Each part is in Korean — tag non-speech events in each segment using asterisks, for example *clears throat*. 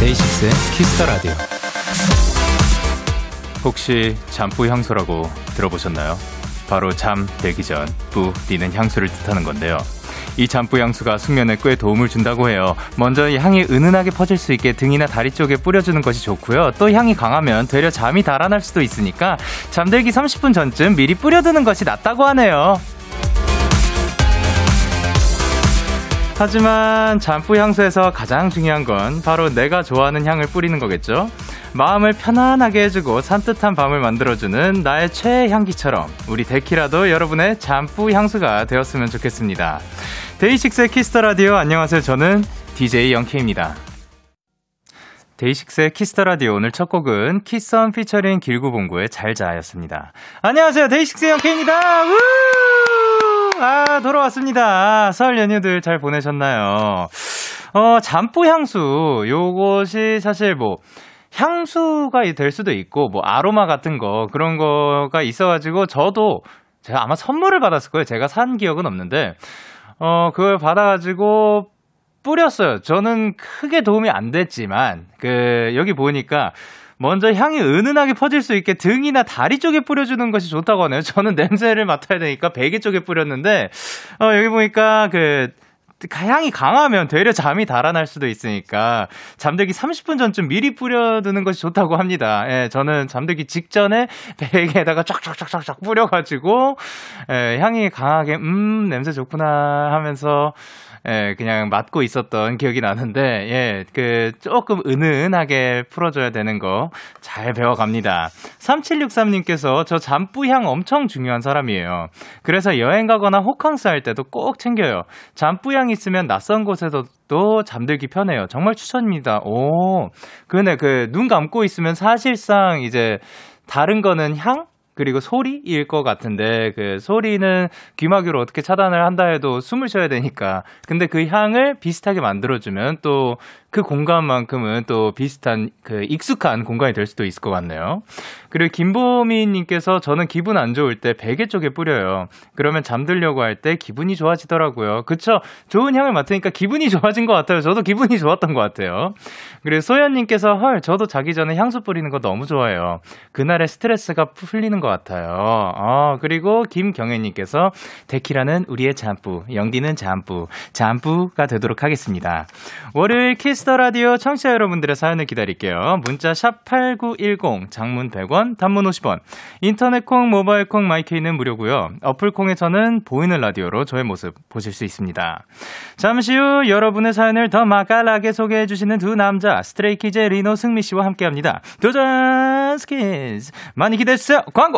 DAY6의 Kiss the Radio. 혹시 잠뿌 향수라고 들어보셨나요? 바로 잠들기 전 뿌리는 향수를 뜻하는 건데요. 이 잠뿌 향수가 숙면에 꽤 도움을 준다고 해요. 먼저 향이 은은하게 퍼질 수 있게 등이나 다리 쪽에 뿌려주는 것이 좋고요. 또 향이 강하면 되려 잠이 달아날 수도 있으니까 잠들기 30분 전쯤 미리 뿌려두는 것이 낫다고 하네요. 하지만 잠뿌 향수에서 가장 중요한 건 바로 내가 좋아하는 향을 뿌리는 거겠죠? 마음을 편안하게 해주고 산뜻한 밤을 만들어주는 나의 최애 향기처럼 우리 데키라도 여러분의 잠뿌 향수가 되었으면 좋겠습니다. DAY6의 Kiss the Radio 안녕하세요. 저는 DJ Young K입니다. DAY6의 Kiss the Radio 오늘 첫 곡은 키썸 피처링 길구봉구의 잘자였습니다. 안녕하세요. DAY6 Young K입니다. 우! 아, 돌아왔습니다. 설 연휴들 잘 보내셨나요? 어, 잠뿌 향수. 요것이 사실 뭐, 향수가 될 수도 있고, 뭐, 아로마 같은 거, 그런 거가 있어가지고, 저도 제가 아마 선물을 받았을 거예요. 제가 산 기억은 없는데, 어, 그걸 받아가지고, 뿌렸어요. 저는 크게 도움이 안 됐지만, 그, 여기 보니까, 먼저 향이 은은하게 퍼질 수 있게 등이나 다리 쪽에 뿌려주는 것이 좋다고 하네요. 저는 냄새를 맡아야 되니까 베개 쪽에 뿌렸는데, 어, 여기 보니까 그, 향이 강하면 되려 잠이 달아날 수도 있으니까 잠들기 30분 전쯤 미리 뿌려두는 것이 좋다고 합니다. 예, 저는 잠들기 직전에 베개에다가 쫙쫙쫙쫙쫙 뿌려가지고 예, 향이 강하게 음 냄새 좋구나 하면서 예, 그냥 맡고 있었던 기억이 나는데, 예, 그, 조금 은은하게 풀어줘야 되는 거 잘 배워갑니다. 3763님께서 저 잠뿌향 엄청 중요한 사람이에요. 그래서 여행 가거나 호캉스 할 때도 꼭 챙겨요. 잠뿌향 있으면 낯선 곳에서도 잠들기 편해요. 정말 추천입니다. 오, 그네, 그, 눈 감고 있으면 사실상 이제 다른 거는 향? 그리고 소리일 것 같은데 그 소리는 귀마개로 어떻게 차단을 한다 해도 숨을 쉬어야 되니까 근데 그 향을 비슷하게 만들어주면 또 그 공간만큼은 또 비슷한 그 익숙한 공간이 될 수도 있을 것 같네요. 그리고 김보미님께서 저는 기분 안 좋을 때 베개 쪽에 뿌려요. 그러면 잠들려고 할 때 기분이 좋아지더라고요. 그쵸? 좋은 향을 맡으니까 기분이 좋아진 것 같아요. 저도 기분이 좋았던 것 같아요. 그리고 소연님께서 헐 저도 자기 전에 향수 뿌리는 거 너무 좋아해요. 그날의 스트레스가 풀리는 것 같아요. 어, 그리고 김경혜님께서 데키라는 우리의 잠뿌, 영디는 잠뿌, 잠뿌가 되도록 하겠습니다. 월요일 Kiss the Radio 청취자 여러분들의 사연을 기다릴게요. 문자 샵 #8910 장문 100원, 단문 50원. 인터넷 콩, 모바일 콩, my K는 무료고요. 어플 콩에서는 보이는 라디오로 저의 모습 보실 수 있습니다. 잠시 후 여러분의 사연을 더 맛깔나게 소개해 주시는 두 남자 Stray Kids의 리노 승민 씨와 함께합니다. 도전 스킨스 많이 기대해 주세요. 광고.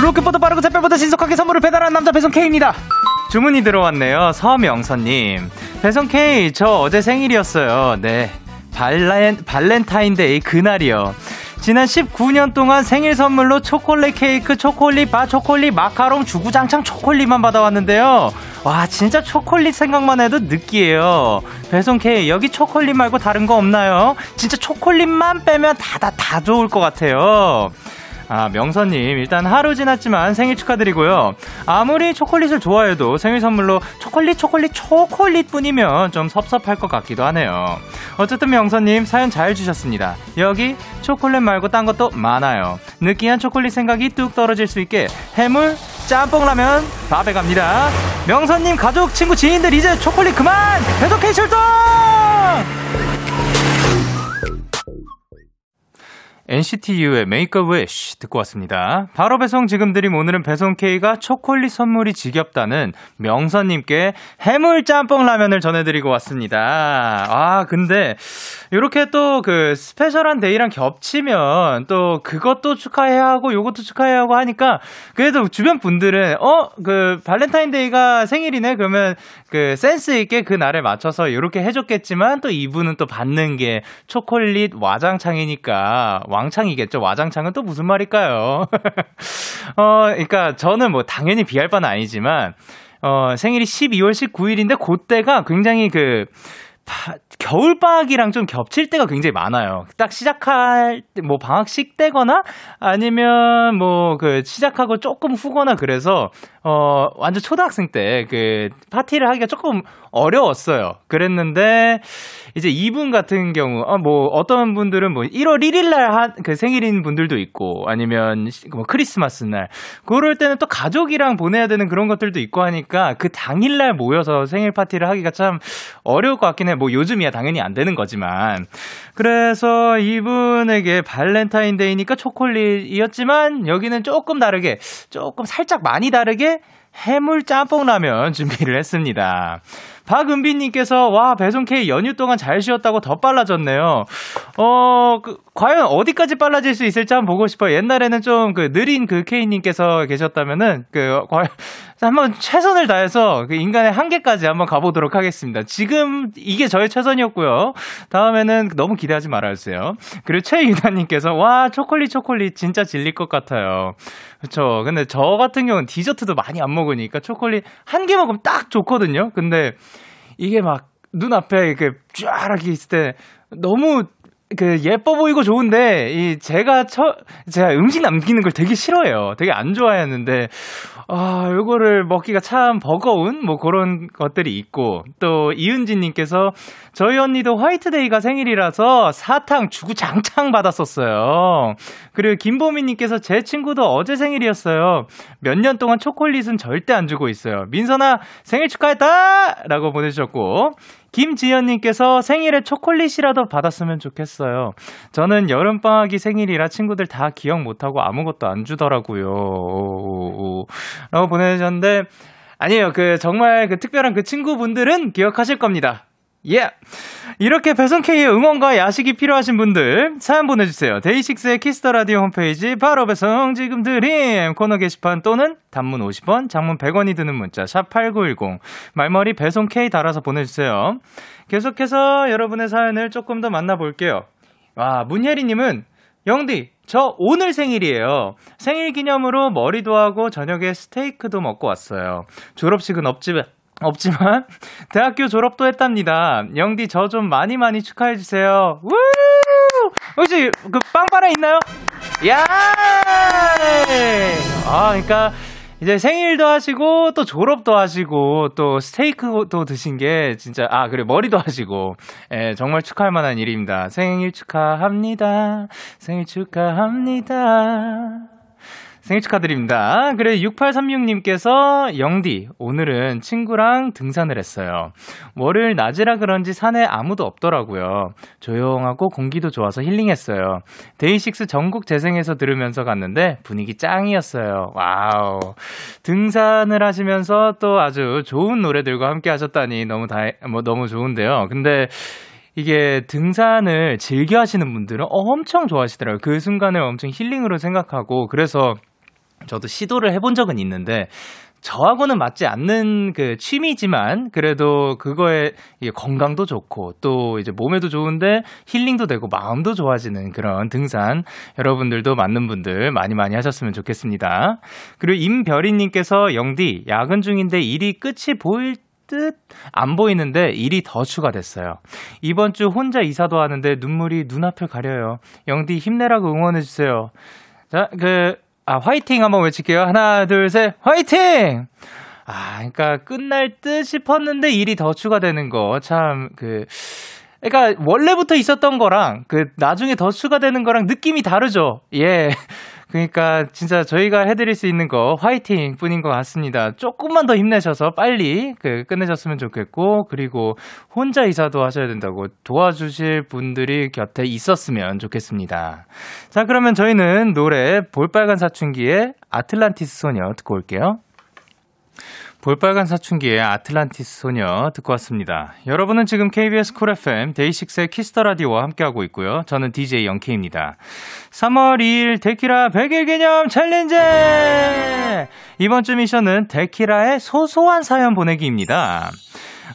로켓보다 빠르고 새별보다 신속하게 선물을 배달하는 남자 배송 K입니다. 주문이 들어왔네요. 서명선님. 배송 K, 저 어제 생일이었어요. 네. 발렌, 발렌타인데이 그날이요. 지난 19년 동안 생일 선물로 초콜릿 케이크, 초콜릿 바, 초콜릿 마카롱, 주구장창 초콜릿만 받아왔는데요. 와, 진짜 초콜릿 생각만 해도 느끼해요. 배송 K, 여기 초콜릿 말고 다른 거 없나요? 진짜 초콜릿만 빼면 다, 다, 다 좋을 것 같아요. 아, 명선님, 일단 하루 지났지만 생일 축하드리고요. 아무리 초콜릿을 좋아해도 생일 선물로 초콜릿, 초콜릿, 초콜릿 뿐이면 좀 섭섭할 것 같기도 하네요. 어쨌든 명선님, 사연 잘 주셨습니다. 여기 초콜릿 말고 딴 것도 많아요. 느끼한 초콜릿 생각이 뚝 떨어질 수 있게 해물, 짬뽕 라면, 밥에 갑니다. 명선님, 가족, 친구, 지인들 이제 초콜릿 그만! 배독해 출동! NCT U의 Make a Wish 듣고 왔습니다. 바로 배송 지금 드림 오늘은 배송 K가 초콜릿 선물이 지겹다는 명선님께 해물 짬뽕 라면을 전해드리고 왔습니다. 아, 근데 이렇게 또 그 special한 day랑 겹치면 또 그것도 축하해야 하고 요것도 축하해야 하고 하니까 그래도 주변 분들은 어, 그 발렌타인데이가 생일이네? 그러면 그 센스 있게 그 날에 맞춰서 이렇게 해줬겠지만 또 이분은 또 받는 게 초콜릿 와장창이니까 왕창이겠죠. 와장창은 또 무슨 말일까요? *laughs* 어, 그러니까 저는 뭐 당연히 비할 바는 아니지만 어, 생일이 12월 19일인데 그때가 굉장히 그 바, 겨울방학이랑 좀 겹칠 때가 굉장히 많아요. 딱 시작할, 뭐, 방학식 때거나 아니면 뭐, 그, 시작하고 조금 후거나 그래서, 어, 완전 초등학생 때 그, 파티를 하기가 조금 어려웠어요. 그랬는데, 이제 이분 같은 경우, 어, 뭐, 어떤 분들은 뭐, 1월 1일 날 한, 그 생일인 분들도 있고, 아니면 뭐, 크리스마스 날. 그럴 때는 또 가족이랑 보내야 되는 그런 것들도 있고 하니까, 그 당일 날 모여서 생일 파티를 하기가 참 어려울 것 같긴 해. 뭐, 요즘이야 당연히 안 되는 거지만. 그래서 이분에게 발렌타인데이니까 초콜릿이었지만, 여기는 조금 다르게, 조금 살짝 많이 다르게, 해물 짬뽕 라면 준비를 했습니다. 박은비님께서 와 배송 K 연휴 동안 잘 쉬었다고 더 빨라졌네요. 어 그, 과연 어디까지 빨라질 수 있을지 한번 보고 싶어요. 옛날에는 좀 그 느린 그 K님께서 계셨다면은 그 과연 한번 최선을 다해서 그 인간의 한계까지 한번 가보도록 하겠습니다. 지금 이게 저의 최선이었고요. 다음에는 너무 기대하지 말아주세요. 그리고 최유나님께서 와 초콜릿 초콜릿 진짜 질릴 것 같아요. 그렇죠. 근데 저 같은 경우는 디저트도 많이 안 먹으니까 초콜릿 한 개 먹으면 딱 좋거든요. 근데 이게 막 눈앞에 이렇게 쫙 이렇게 있을 때 너무 그 예뻐 보이고 좋은데 이 제가 처 제가 음식 남기는 걸 되게 싫어해요. 되게 안 좋아했는데 아, 요거를 먹기가 참 버거운 뭐 그런 것들이 있고 또 이은진 님께서 저희 언니도 화이트데이가 생일이라서 사탕 주구장창 받았었어요. 그리고 김보미 님께서 제 친구도 어제 생일이었어요. 몇 년 동안 초콜릿은 절대 안 주고 있어요. 민선아 생일 축하했다! 라고 보내주셨고 김지연님께서 생일에 초콜릿이라도 받았으면 좋겠어요. 저는 여름방학이 생일이라 친구들 다 기억 못하고 아무것도 안 주더라고요. 라고 보내주셨는데, 아니에요. 그, 정말 그 특별한 그 친구분들은 기억하실 겁니다. 예! Yeah. 이렇게 배송K의 응원과 야식이 필요하신 분들 사연 보내주세요. DAY6의 Kiss the Radio 홈페이지 바로 배송 지금 드림 코너 게시판 또는 단문 50원, 장문 100원이 드는 문자 샵 #8910 말머리 배송K 달아서 보내주세요. 계속해서 여러분의 사연을 조금 더 만나볼게요. 와 문혜리님은 영디 저 오늘 생일이에요. 생일 기념으로 머리도 하고 저녁에 스테이크도 먹고 왔어요. 졸업식은 없지만 없지만 *laughs* 대학교 졸업도 했답니다. 영디 저 좀 많이 많이 축하해 주세요. 우! 혹시 그 빵빠라 있나요? 야! 아, 그러니까 이제 생일도 하시고 또 졸업도 하시고 또 스테이크도 드신 게 진짜 아 그래 머리도 하시고 예, 정말 축하할 만한 일입니다. 생일 축하합니다. 생일 축하합니다. 생일 축하드립니다. 그래 6836님께서 영디 오늘은 친구랑 등산을 했어요. 월요일 낮이라 그런지 산에 아무도 없더라고요. 조용하고 공기도 좋아서 힐링했어요. DAY6 전곡 재생해서 들으면서 갔는데 분위기 짱이었어요. 와우. 등산을 하시면서 또 아주 좋은 노래들과 함께 하셨다니 너무 다, 뭐 너무 좋은데요. 근데 이게 등산을 즐겨 하시는 분들은 엄청 좋아하시더라고요. 그 순간을 엄청 힐링으로 생각하고 그래서 저도 시도를 해본 적은 있는데 저하고는 맞지 않는 그 취미지만 그래도 그거에 건강도 좋고 또 이제 몸에도 좋은데 힐링도 되고 마음도 좋아지는 그런 등산 여러분들도 맞는 분들 많이 많이 하셨으면 좋겠습니다. 그리고 임별이님께서 영디 야근 중인데 일이 끝이 보일 듯안 보이는데 일이 더 추가됐어요. 이번 주 혼자 이사도 하는데 눈물이 눈앞을 가려요. 영디 힘내라고 응원해주세요. 자, 그, 아, 화이팅 한번 외칠게요. 하나, 둘, 셋, 화이팅! 아, 그러니까 끝날 듯 싶었는데 일이 더 추가되는 거 참 그. 그러니까 원래부터 있었던 거랑 그 나중에 더 추가되는 거랑 느낌이 다르죠. 예. 그러니까 진짜 저희가 해드릴 수 있는 거 화이팅 뿐인 것 같습니다. 조금만 더 힘내셔서 빨리 그 끝내셨으면 좋겠고 그리고 혼자 이사도 하셔야 된다고 도와주실 분들이 곁에 있었으면 좋겠습니다. 자 그러면 저희는 노래 볼빨간 사춘기의 아틀란티스 소녀 듣고 올게요. 볼빨간 사춘기의 아틀란티스 소녀 듣고 왔습니다. 여러분은 지금 KBS 쿨 FM 데이식스의 키스터 라디오와 함께하고 있고요. 저는 DJ Young K입니다. 3월 2일 데키라 100일 기념 챌린지! 이번 주 미션은 데키라의 소소한 사연 보내기입니다.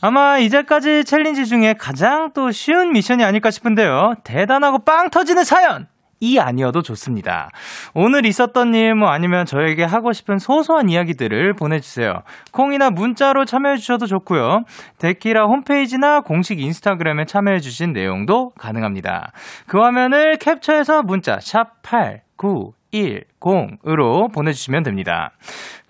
아마 이제까지 챌린지 중에 가장 또 쉬운 미션이 아닐까 싶은데요. 대단하고 빵 터지는 사연! 이 아니어도 좋습니다. 오늘 있었던 일, 뭐 아니면 저에게 하고 싶은 소소한 이야기들을 보내주세요. 콩이나 문자로 참여해주셔도 좋고요. 데키라 홈페이지나 공식 인스타그램에 참여해주신 내용도 가능합니다. 그 화면을 캡처해서 문자 샵 8910 으로 보내주시면 됩니다.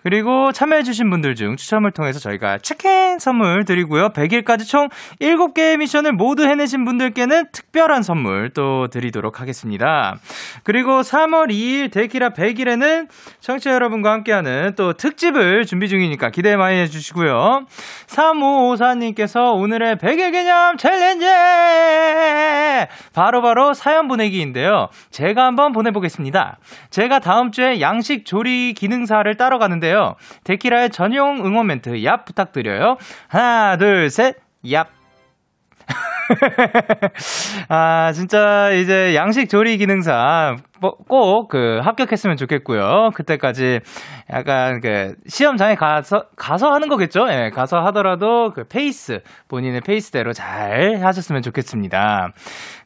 그리고 참여해주신 분들 중 추첨을 통해서 저희가 치킨 선물 드리고요. 100일까지 총 7개의 미션을 모두 해내신 분들께는 특별한 선물 또 드리도록 하겠습니다. 그리고 3월 2일 데키라 100일에는 청취자 여러분과 함께하는 또 특집을 준비 중이니까 기대 많이 해주시고요. 3554님께서 오늘의 100일 기념 챌린지! 바로바로 바로 사연 보내기인데요. 제가 한번 보내보겠습니다. 제가 다음 주에 양식 조리 기능사를 따러 가는데요. 데키라의 전용 응원 멘트 얍 부탁드려요. 하나, 둘, 셋, 얍. *laughs* 아, 진짜 이제 양식 조리 기능사 꼭 그 합격했으면 좋겠고요. 그때까지 약간 그 시험장에 가서 가서 하는 거겠죠? 예, 가서 하더라도 그 페이스 본인의 페이스대로 잘 하셨으면 좋겠습니다.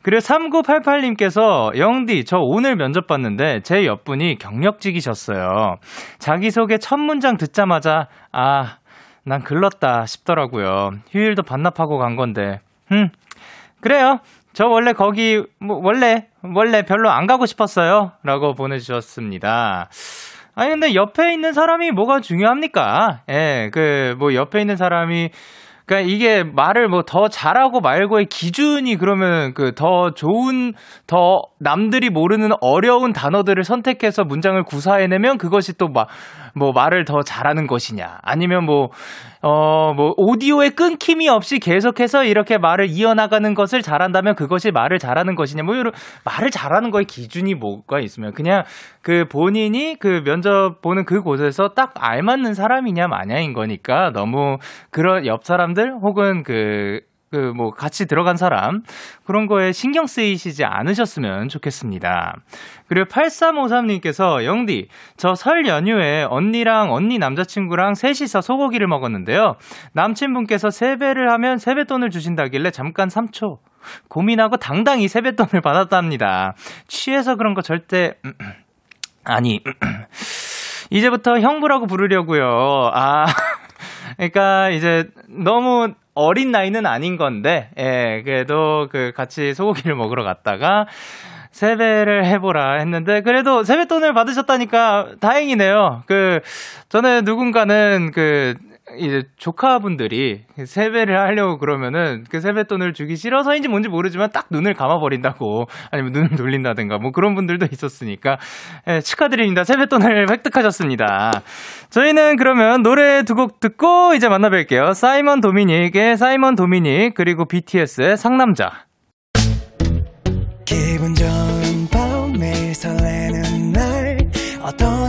그리고 3988님께서 영디 저 오늘 면접 봤는데 제 옆분이 경력직이셨어요. 자기소개 첫 문장 듣자마자 아, 난 글렀다 싶더라고요. 휴일도 반납하고 간 건데. 흠. 그래요. 저 원래 거기 뭐 원래 원래 별로 안 가고 싶었어요. 라고 보내주셨습니다. 아니 근데 옆에 있는 사람이 뭐가 중요합니까? 예, 그 뭐 옆에 있는 사람이 그러니까 이게 말을 뭐 더 잘하고 말고의 기준이 그러면 그 더 좋은 더 남들이 모르는 어려운 단어들을 선택해서 문장을 구사해내면 그것이 또 막뭐 말을 더 잘하는 것이냐 아니면 뭐 어, 뭐, 오디오의 끊김이 없이 계속해서 이렇게 말을 이어나가는 것을 잘한다면 그것이 말을 잘하는 것이냐, 뭐, 이런, 말을 잘하는 거에 기준이 뭐가 있으면 그냥 그 본인이 그 면접 보는 그 곳에서 딱 알맞는 사람이냐 마냐인 거니까 너무 그런 옆 사람들 혹은 그 그 뭐 같이 들어간 사람 그런 거에 신경 쓰이시지 않으셨으면 좋겠습니다. 그리고 8353님께서 영디 저 설 연휴에 언니랑 언니 남자친구랑 셋이서 소고기를 먹었는데요. 남친분께서 세배를 하면 세뱃돈을 주신다길래 잠깐 3초 고민하고 당당히 세뱃돈을 받았답니다. 취해서 그런 거 절대 *clears throat* 아니 *clears throat* 이제부터 형부라고 부르려고요. 아 *laughs* 그러니까 이제 너무 어린 나이는 아닌 건데, 예, 그래도 그 같이 소고기를 먹으러 갔다가 세배를 해보라 했는데, 그래도 세뱃돈을 받으셨다니까 다행이네요. 그, 전에 누군가는 그, 이제 조카분들이 세배를 하려고 그러면은 그 세뱃돈을 주기 싫어서인지 뭔지 모르지만 딱 눈을 감아버린다고 아니면 눈을 돌린다든가 뭐 그런 분들도 있었으니까 예, 축하드립니다. 세뱃돈을 획득하셨습니다. 저희는 그러면 노래 두 곡 듣고 이제 만나뵐게요. 사이먼 도미닉의 사이먼 도미닉 그리고 BTS의 상남자 기분 좋은 밤 매일 설레는 날 어떤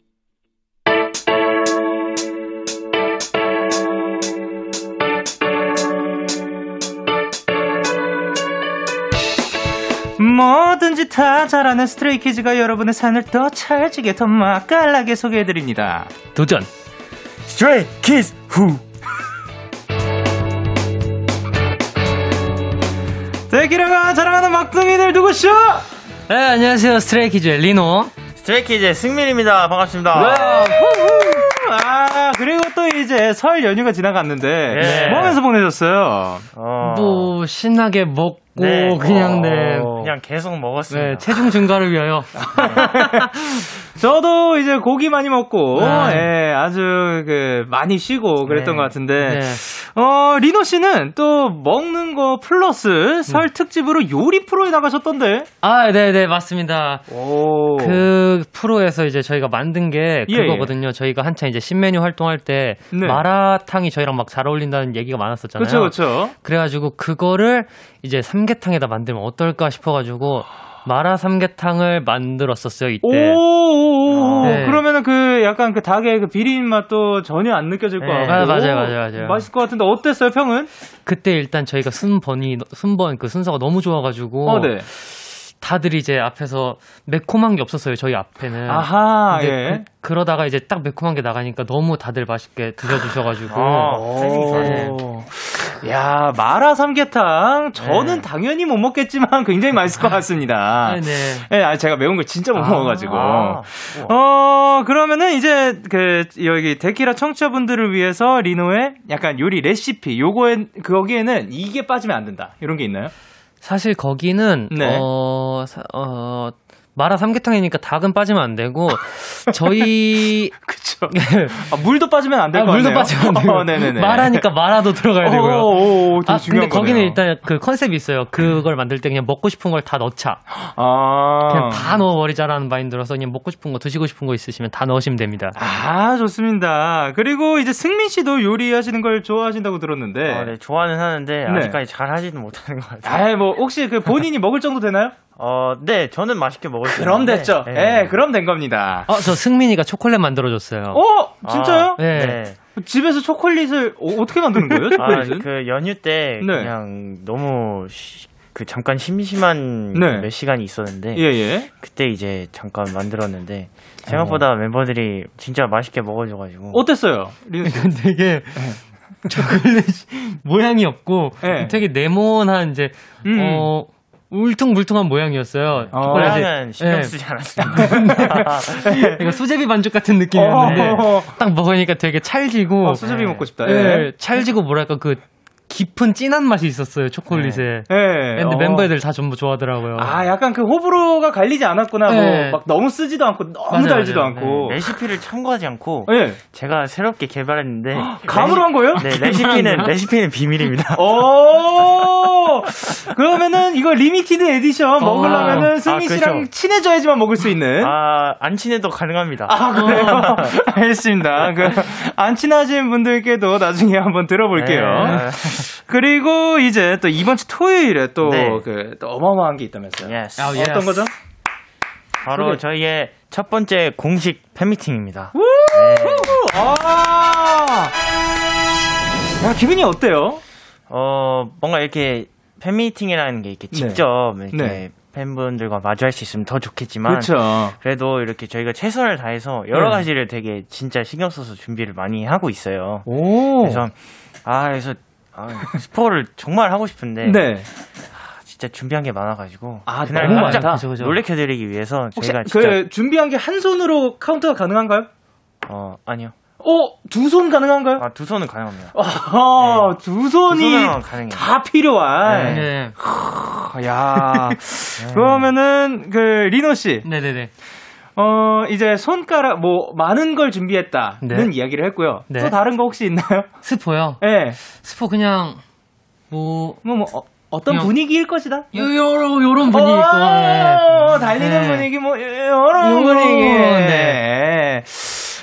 뭐든지 다 잘하는 스트레이키즈가 여러분의 사연을 더 찰지게 더 맛깔나게 소개해드립니다. 도전! 스트레이키즈 후! 데키라가 자랑하는 막둥이들 누구쇼? 네, 안녕하세요. 스트레이키즈의 리노. 스트레이키즈의 승민입니다. 반갑습니다. 네. 아, 그리고 또 이제 설 연휴가 지나갔는데, 네. 뭐 하면서 보내셨어요? 어, 뭐, 신나게 먹고, 네. 그냥, 네. 그냥 계속 먹었습니다. 네, 체중 증가를 위하여. *laughs* 저도 이제 고기 많이 먹고, 네. 예, 아주 그, 많이 쉬고 그랬던 네. 것 같은데, 네. 어, 리노 씨는 또 먹는 거 플러스 설 특집으로 요리 프로에 나가셨던데? 아, 네네, 맞습니다. 오. 그 프로에서 이제 저희가 만든 게 예, 그거거든요. 저희가 한창 이제 신메뉴 활동할 때 네. 마라탕이 저희랑 막 잘 어울린다는 얘기가 많았었잖아요. 그쵸, 그쵸. 그래가지고 그거를 이제 삼계탕에다 만들면 어떨까 싶어 가지고 마라 삼계탕을 만들었었어요 이때. 오, 네. 그러면은 그 약간 그 닭의 그 비린 맛도 전혀 안 느껴질 것 네. 같고. 아, 맞아요, 맞아요, 맞아요. 맛있을 것 같은데 어땠어요, 평은? 그때 일단 저희가 순번이 순번 그 순서가 너무 좋아가지고 어, 네. 다들 이제 앞에서 매콤한 게 없었어요 저희 앞에는. 아하, 예. 그, 러다가 이제 딱 매콤한 게 나가니까 너무 다들 맛있게 드셔주셔가지고. 아, 오. 야, 마라 삼계탕. 저는 네. 당연히 못 먹겠지만 굉장히 맛있을 것 같습니다. 아, 네. 예, 아, 제가 매운 걸 진짜 못 아, 먹어가지고. 아, 어, 그러면은 이제 그, 여기 데키라 청취자분들을 위해서 리노의 약간 요리 레시피, 요거에, 거기에는 이게 빠지면 안 된다. 이런 게 있나요? 사실 거기는 네. 어, 사- 어 마라 삼계탕이니까 닭은 빠지면 안 되고 저희 *laughs* 그쵸. 아, 물도 빠지면 안될 아, 것. 물도 빠지면 안 되고 *laughs* 어, 네네네. 마라니까 마라도 들어가야 되고요. 오, 오, 오, 되게 아, 중요한 근데 거기는 거네요. 일단 그 컨셉이 있어요. 그걸 만들 때 그냥 먹고 싶은 걸 다 넣자. 아. 그냥 다 넣어버리자라는 마인드라서 그냥 먹고 싶은 거, 드시고 싶은 거 있으시면 다 넣으시면 됩니다. 아, 좋습니다. 그리고 이제 승민 씨도 요리하시는 걸 좋아하신다고 들었는데. 아, 네, 좋아는 하는데 네. 아직까지 잘 하지는 못하는 것 같아요. 아이, 뭐, 혹시 그 본인이 먹을 정도 되나요? 어, 네, 저는 맛있게 먹을 수 그럼 됐죠. 예, 네. 그럼 된 겁니다. 어, 저 승민이가 초콜릿 만들어줬어요. 어, 진짜요? 아, 네. 네. 집에서 초콜릿을 어, 떻게 만드는 거예요? 아, 초콜릿은? 그 연휴 때 네. 그냥 너무 시- 그 잠깐 심심한 네. 몇 시간이 있었는데 예, 예. 그때 이제 잠깐 만들었는데 생각보다 멤버들이 진짜 맛있게 먹어줘가지고 어땠어요? 되게 *laughs* 초콜릿 모양이 없고 네. 되게 네모난 이제 음. 어 울퉁불퉁한 모양이었어요. 어. 초콜릿이. 모양은 신경 네. 쓰지 않았습니다. *laughs* 이거 수제비 반죽 같은 느낌이었는데 어. 딱 먹으니까 되게 찰지고 어, 수제비 먹고 싶다. 예, 예. 찰지고 뭐랄까 그 깊은 진한 맛이 있었어요 초콜릿에. 예. 근데 어. 멤버들 다 전부 좋아하더라고요. 아, 약간 그 호불호가 갈리지 않았구나. 네. 뭐, 막 너무 쓰지도 않고, 너무 맞아요, 달지도 맞아요. 않고. 네, 레시피를 참고하지 않고 예. 제가 새롭게 개발했는데 감으로 한 거예요? 네, 레시피는 레시피는 비밀입니다. 오! 그러면은 이거 limited edition 먹으려면은 승민 아, 그렇죠. 씨랑 친해져야지만 먹을 수 있는. 아, 안 친해도 가능합니다. 아, 그래요? *laughs* 알겠습니다. 그, 안 친하신 분들께도 나중에 한번 들어볼게요. 네. 그리고 이제 또 이번 주 토요일에 또, 네. 그, 또 어마어마한 게 있다면서요. 아, 예. 어떤 거죠? 바로 소개. 저희의 첫 번째 공식 팬미팅입니다. 아! 야, 기분이 어때요? 어, 뭔가 이렇게 팬미팅이라는 게 이렇게 직접 이렇게 네. 팬분들과 마주할 수 있으면 더 좋겠지만 그렇죠. 그래도 이렇게 저희가 최선을 다해서 여러 네. 가지를 되게 진짜 신경 써서 준비를 많이 하고 있어요. 오. 그래서 아 그래서 아, 스포를 정말 하고 싶은데 네. 진짜 준비한 게 많아가지고 아, 그날 너무 깜짝 많다. 그죠, 그죠. 놀래켜드리기 위해서 혹시 저희가 진짜 그 준비한 게 한 손으로 카운트가 가능한가요? 어 아니요 어, 두 손 가능한가요? 아두 손은 가능합니다. 아, 두두 손이 가능해요. 다 필요한. 네. 야. 그러면은 그 리노 씨, 네네네. 어 이제 손가락 뭐 많은 걸 준비했다는 네. 이야기를 했고요. 네. 또 다른 거 혹시 있나요? *laughs* 스포요. 예. 네. 스포 그냥 뭐 뭐, 뭐 어, 어떤 분위기일 것이다. 요, 요런 요런 분위기 있고. 네. 어, 달리는 네. 분위기 뭐 요런, 분위기. 네.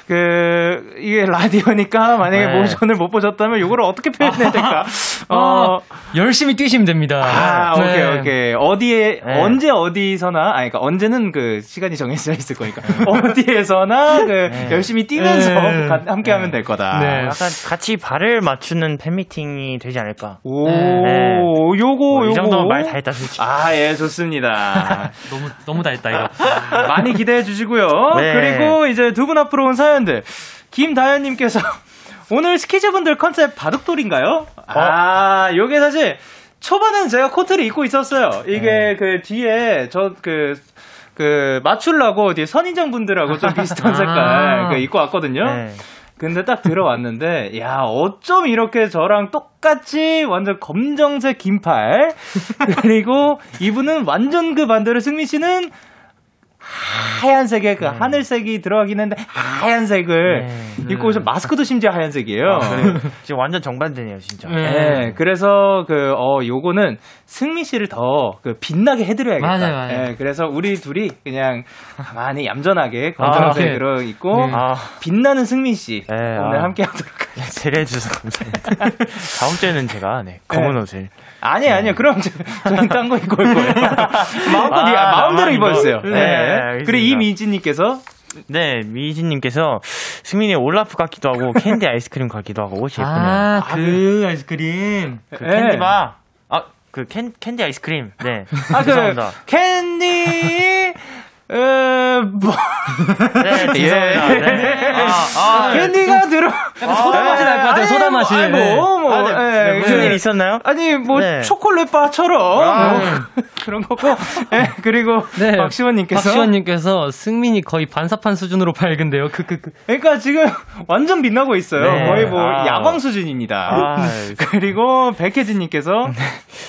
그 이게 라디오니까 만약에 네. 모션을 못 보셨다면 이거를 어떻게 표현해야 될까? 어, 어, 열심히 뛰시면 됩니다. 아, 네. 오케이, 오케이. 어디에, 네. 언제 어디서나, 아니, 그러니까 언제는 그 시간이 정해져 있을 거니까. 어디에서나 그 네. 열심히 뛰면서 네. 가- 함께 하면 될 거다. 네. 약간 같이 발을 맞추는 팬미팅이 되지 않을까. 오, 네. 요거, 뭐 요거. 이 정도면 말 다 했다 솔직히. 아, 예, 좋습니다. *laughs* 너무 너무 다 했다 이거. 많이 기대해 주시고요. 네. 그리고 이제 두 분 앞으로 온 사연 들. 김다현님께서 *laughs* 오늘 스키즈분들 컨셉 바둑돌인가요? 아, 요게 사실 초반에는 제가 코트를 입고 있었어요. 이게 그 뒤에 저그 그 맞추려고 뒤에 선인장 분들하고 좀 비슷한 *laughs* 색깔 그 입고 왔거든요. 네. 근데 딱 들어왔는데 야 어쩜 이렇게 저랑 똑같이 완전 검정색 긴팔 그리고 이분은 완전 그 반대로 승민 씨는 하얀색의 그 하늘색이 들어가긴 했는데 하얀색을 네. 입고 오셔 마스크도 심지어 하얀색이에요. 아, 그래요? 지금 완전 정반대네요, 진짜. 네. 네, 그래서 그, 어, 요거는 승민 씨를 더 그 빛나게 해드려야겠다. 맞아요, 맞아요. 예, 그래서 우리 둘이 그냥 가만히 얌전하게 검정색으로 입고 네. 아, 빛나는 승민 씨 네, 오늘 아. 함께 하도록 하겠습니다. 세례해 주셔서 감사합니다. 다음 주에는 제가, 네, 검은 네. 옷을. 아니에요, 아니요. 그럼 저, 저는 딴거 입고 올 거예요. *laughs* 마음껏, 아, 이- 마음대로 입어주세요. 네. 네. 그리고 이미진님께서 네, 미희진님께서 승민이 올라프 같기도 하고 캔디 *laughs* 아이스크림 같기도 하고 옷이 예쁘네요. 아, 그 아이스크림. 그 네. 캔디바. 아, 그 캔, 캔디 아이스크림. 네. 아, 그, 죄송합니다. 캔디, 어, 뭐, 네, *laughs* 죄송합니다. 네. 아, 아, 캔디가 들어. 소다 맛이 날 것 같아요, 소다 맛이. 아니, 뭐, 뭐, 아, 네, 예, 네, 무슨 그- 일 있었나요? 아니 뭐 네. 초콜릿 바처럼 아, 뭐 네. *laughs* 그런 거고 예, 그리고 네. 박시원님께서 박시원님께서 승민이 거의 반사판 수준으로 밝은데요. 그, 그, 그. 그러니까 지금 완전 빛나고 있어요 네. 거의 뭐 아. 야광 수준입니다 아, *laughs* 그리고 백혜진님께서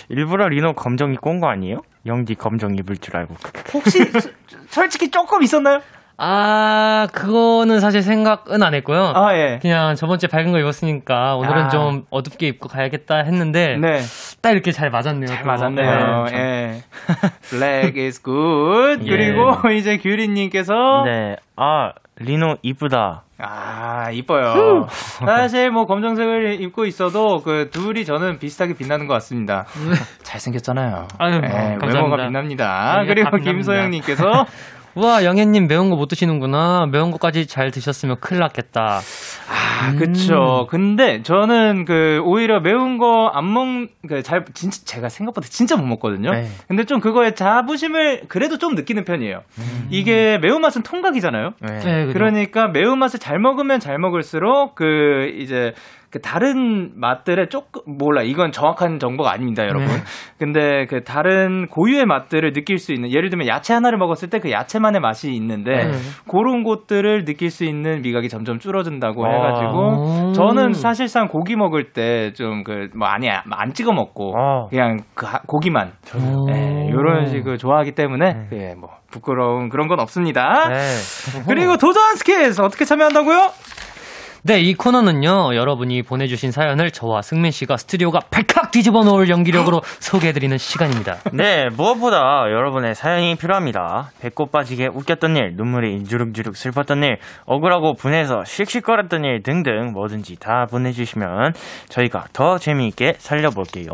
일부러 리노 검정 입고 온거 아니에요? 영디 검정 입을 줄 알고. 혹시 소- 솔직히 조금 있었나요? 아, 그거는 사실 생각은 안 했고요. 아 예. 그냥 저번 주에 밝은 거 입었으니까 오늘은 아. 좀 어둡게 입고 가야겠다 했는데 네, 딱 이렇게 잘 맞았네요. 잘 그거. 맞았네요. 네. 예. *laughs* Black is good. *laughs* 예. 그리고 이제 규리 님께서 네. 아, 리노 이쁘다. 아, 이뻐요. 사실 뭐 검정색을 입고 있어도 그 둘이 저는 비슷하게 빛나는 것 같습니다. 잘생겼잖아요. 아유, 예, 감사합니다. 외모가 빛납니다. 그리고. 김소영님께서 우 *laughs* 와, 영애님 매운 거 못 드시는구나. 매운 거까지 잘 드셨으면 큰일 났겠다. 아, 그쵸. 근데 저는 그 오히려 매운 거 안 먹, 그 잘, 진짜 제가 생각보다 진짜 못 먹거든요. 네. 근데 좀 그거에 자부심을 그래도 좀 느끼는 편이에요. 이게 매운맛은 통각이잖아요. 네. 네. 그러니까 매운맛을 잘 먹으면 잘 먹을수록 그 이제 그 다른 맛들에 조금 몰라 이건 정확한 정보가 아닙니다 여러분 네. 근데 그 다른 고유의 맛들을 느낄 수 있는 예를 들면 야채 하나를 먹었을 때 그 야채만의 맛이 있는데 네. 그런 것들을 느낄 수 있는 미각이 점점 줄어든다고 아. 해가지고 오. 저는 사실상 고기 먹을 때 좀 그 뭐 아니 안 찍어 먹고 아. 그냥 그 하- 고기만 오. 예, 이런 식으로 좋아하기 때문에 예, 뭐 부끄러운 그런 건 없습니다. 네. 그리고 도전 스케에서 어떻게 참여한다고요? 네, 이 코너는요, 여러분이 보내주신 사연을 저와 승민 씨가 스튜디오가 발칵 뒤집어 놓을 연기력으로 *gasps* 소개해드리는 시간입니다. 네, 무엇보다 여러분의 사연이 필요합니다. 배꼽 빠지게 웃겼던 일, 눈물이 주룩주룩 슬펐던 일, 억울하고 분해서 씩씩거렸던 일 등등 뭐든지 다 보내주시면 저희가 더 재미있게 살려볼게요.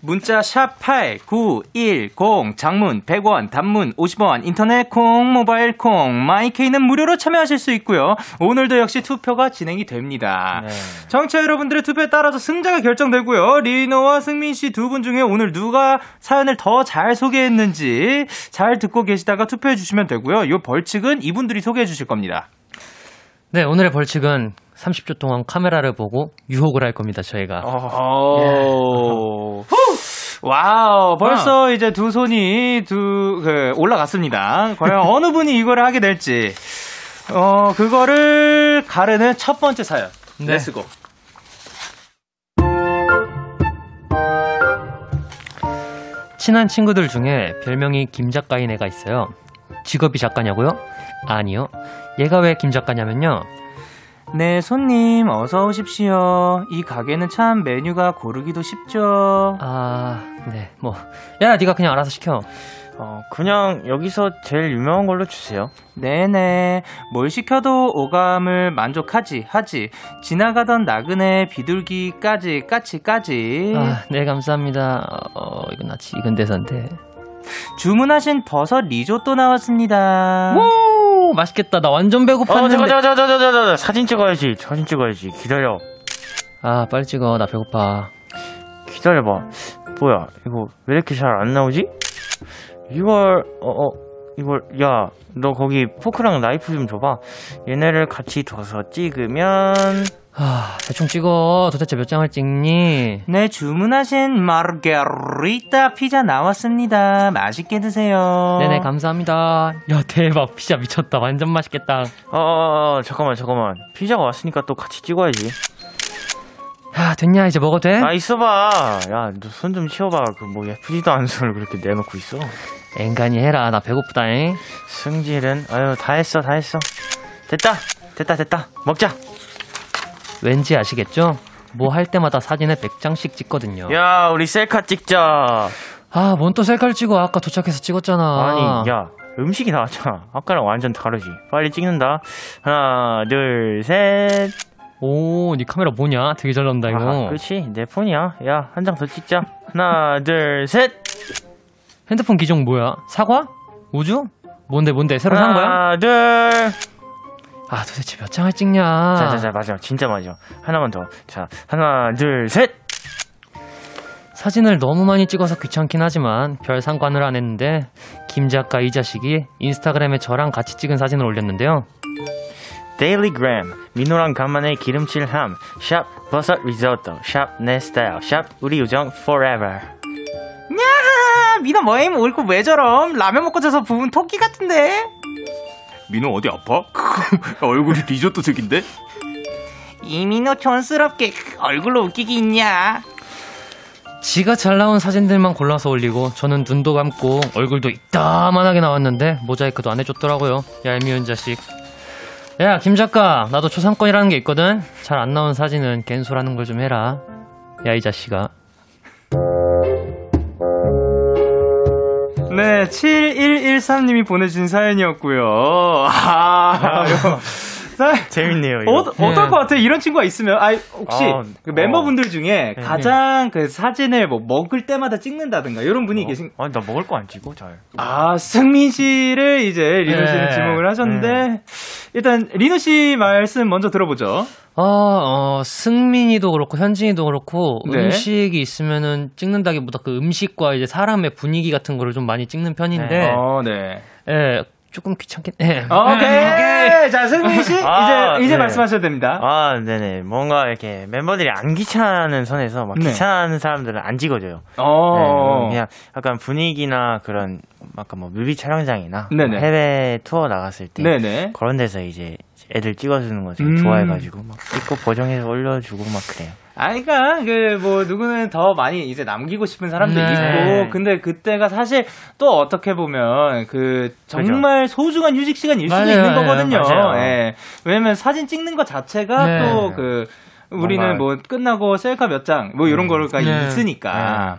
문자 샵 8910 장문 100원 단문 50원 인터넷 콩 모바일 콩 마이케이는 무료로 참여하실 수 있고요. 오늘도 역시 투표가 진행이 됩니다. 네. 청취자 여러분들의 투표에 따라서 승자가 결정되고요. 리노와 승민 씨 두 분 중에 오늘 누가 사연을 더 잘 소개했는지 잘 듣고 계시다가 투표해 주시면 되고요. 이 벌칙은 이분들이 소개해 주실 겁니다. 네, 오늘의 벌칙은 30초 동안 카메라를 보고 유혹을 할 겁니다, 저희가. 오. wow, 벌써 이제 두 손이 두, 그, 올라갔습니다. 과연 *laughs* 어느 분이 이걸 하게 될지. 어, 그거를 가르는 첫 번째 사연. 네. Let's go. 친한 친구들 중에 별명이 김 작가인 애가 있어요. 직업이 작가냐고요? 아니요. 얘가 왜 김 작가냐면요. 네, 손님, 어서 오십시오. 이 가게는 참 메뉴가 고르기도 쉽죠. 아, 네, 뭐. 야, 네가 그냥 알아서 시켜. 어, 그냥 여기서 제일 유명한 걸로 주세요. 네네. 뭘 시켜도 오감을 만족하지, 하지. 지나가던 나그네 비둘기까지, 까치까지. 아, 네, 감사합니다. 어, 이건 나치, 이건 대선데. 주문하신 버섯 리조또 나왔습니다. 오, 맛있겠다. 나 완전 어, 배고팠는데. 잠깐, 잠깐, 잠깐, 잠깐, 잠깐, 사진 찍어야지. 사진 찍어야지. 기다려. 아, 빨리 찍어. 나 배고파. 기다려봐. 뭐야, 이거 왜 이렇게 잘 안 나오지? 이걸, 어, 어, 이걸 야 너 거기 포크랑 나이프 좀 줘봐 얘네를 같이 둬서 찍으면 아, 대충 찍어. 도대체 몇 장을 찍니? 네, 주문하신 마르게리타 피자 나왔습니다. 맛있게 드세요. 네네, 감사합니다. 야, 대박. 피자 미쳤다. 완전 맛있겠다. 어, 어, 어 잠깐만 잠깐만 피자가 왔으니까 또 같이 찍어야지 야, 됐냐? 이제 먹어도 돼? 아 있어봐 야너손좀 치워봐 그 뭐 예쁘지도 않은 손을 그렇게 내놓고 있어 앵간히 해라. 나 배고프다잉. 승질은 아유 다 했어 다 했어 됐다 됐다 됐다 먹자 왠지 아시겠죠? 뭐 할 때마다 사진을 100장씩 찍거든요. 야 우리 셀카 찍자 아, 뭔 또 셀카를 찍어? 아까 도착해서 찍었잖아. 아니 야 음식이 나왔잖아 아까랑 완전 다르지 빨리 찍는다 하나 둘 셋 오, 니 카메라 뭐냐? 되게 잘 나온다, 이거. 아, 그렇지 내 폰이야 야 한 장 더 찍자 하나 둘 셋 핸드폰 기종 뭐야? 사과? 우주? 뭔데, 뭔데? 새로 산 거야? 하나 둘 아, 도대체 몇 장을 찍냐? 자자자 맞아 진짜 맞아 하나만 더 자 하나 둘 셋 사진을 너무 많이 찍어서 귀찮긴 하지만 별 상관을 안 했는데 김 작가 이 자식이 인스타그램에 저랑 같이 찍은 사진을 올렸는데요. 데일리그램 민호랑 간만에 기름칠함 샵 버섯 리조또 샵내 스타일 샵 우리 우정 forever 야, 민호 뭐임? 얼굴 왜 저럼? 라면 먹고 자서 부은 토끼 같은데? 민호 어디 아파? *laughs* 얼굴이 리조또 색인데? 이민호 촌스럽게 얼굴로 웃기기 있냐? 지가 잘 나온 사진들만 골라서 올리고 저는 눈도 감고 얼굴도 이따만하게 나왔는데 모자이크도 안 해줬더라고요. 얄미운 자식. 야, 김 작가, 나도 초상권이라는 게 있거든. 잘 안 나온 사진은 갠소라는 걸 좀 해라. 야, 이 자식아. 네, 7113님이 보내주신 사연이었고요. 아, 사- 재밌네요 어, 이거 어떨 네. 것 같아요? 이런 친구가 있으면. 아, 혹시 아, 그 멤버분들 중에 네. 가장 그 사진을 뭐 먹을 때마다 찍는다든가 이런 분이 계신. 아니 나 먹을 거 안 찍어 잘 아, 승민 씨를 이제 리노 씨는 네. 지목을 하셨는데 일단 리노 씨 말씀 먼저 들어보죠. 어, 어, 승민이도 그렇고 현진이도 그렇고 네. 음식이 있으면은 찍는다기보다 그 음식과 이제 사람의 분위기 같은 거를 좀 많이 찍는 편인데 어, 네. 예, 조금 귀찮긴 해. 오케이. 자, 승민 씨 아, 이제 이제 네. 말씀하셔도 됩니다. 아 네네 뭔가 이렇게 멤버들이 안 귀찮은 선에서 막 네. 귀찮은 사람들은 안 찍어줘요 어. 네, 그냥 약간 분위기나 그런 아까 뭐 뮤비 촬영장이나. 뭐 해외 투어 나갔을 때 네네. 그런 데서 이제 애들 찍어주는 거 되게 음. 좋아해가지고 막 찍고 보정해서 올려주고 막 그래요. 아, 그니까, 그, 뭐, 누구는 더 많이 이제 남기고 싶은 사람도 네. 있고, 근데 그때가 사실 또 어떻게 보면, 그, 정말 소중한 휴식 시간일 수도 맞아요, 있는 맞아요, 거거든요. 맞아요. 예. 왜냐면 사진 찍는 것 자체가 네. 또 그, 우리는 뭐 끝나고 셀카 몇 장, 뭐 이런 거가 네. 있으니까.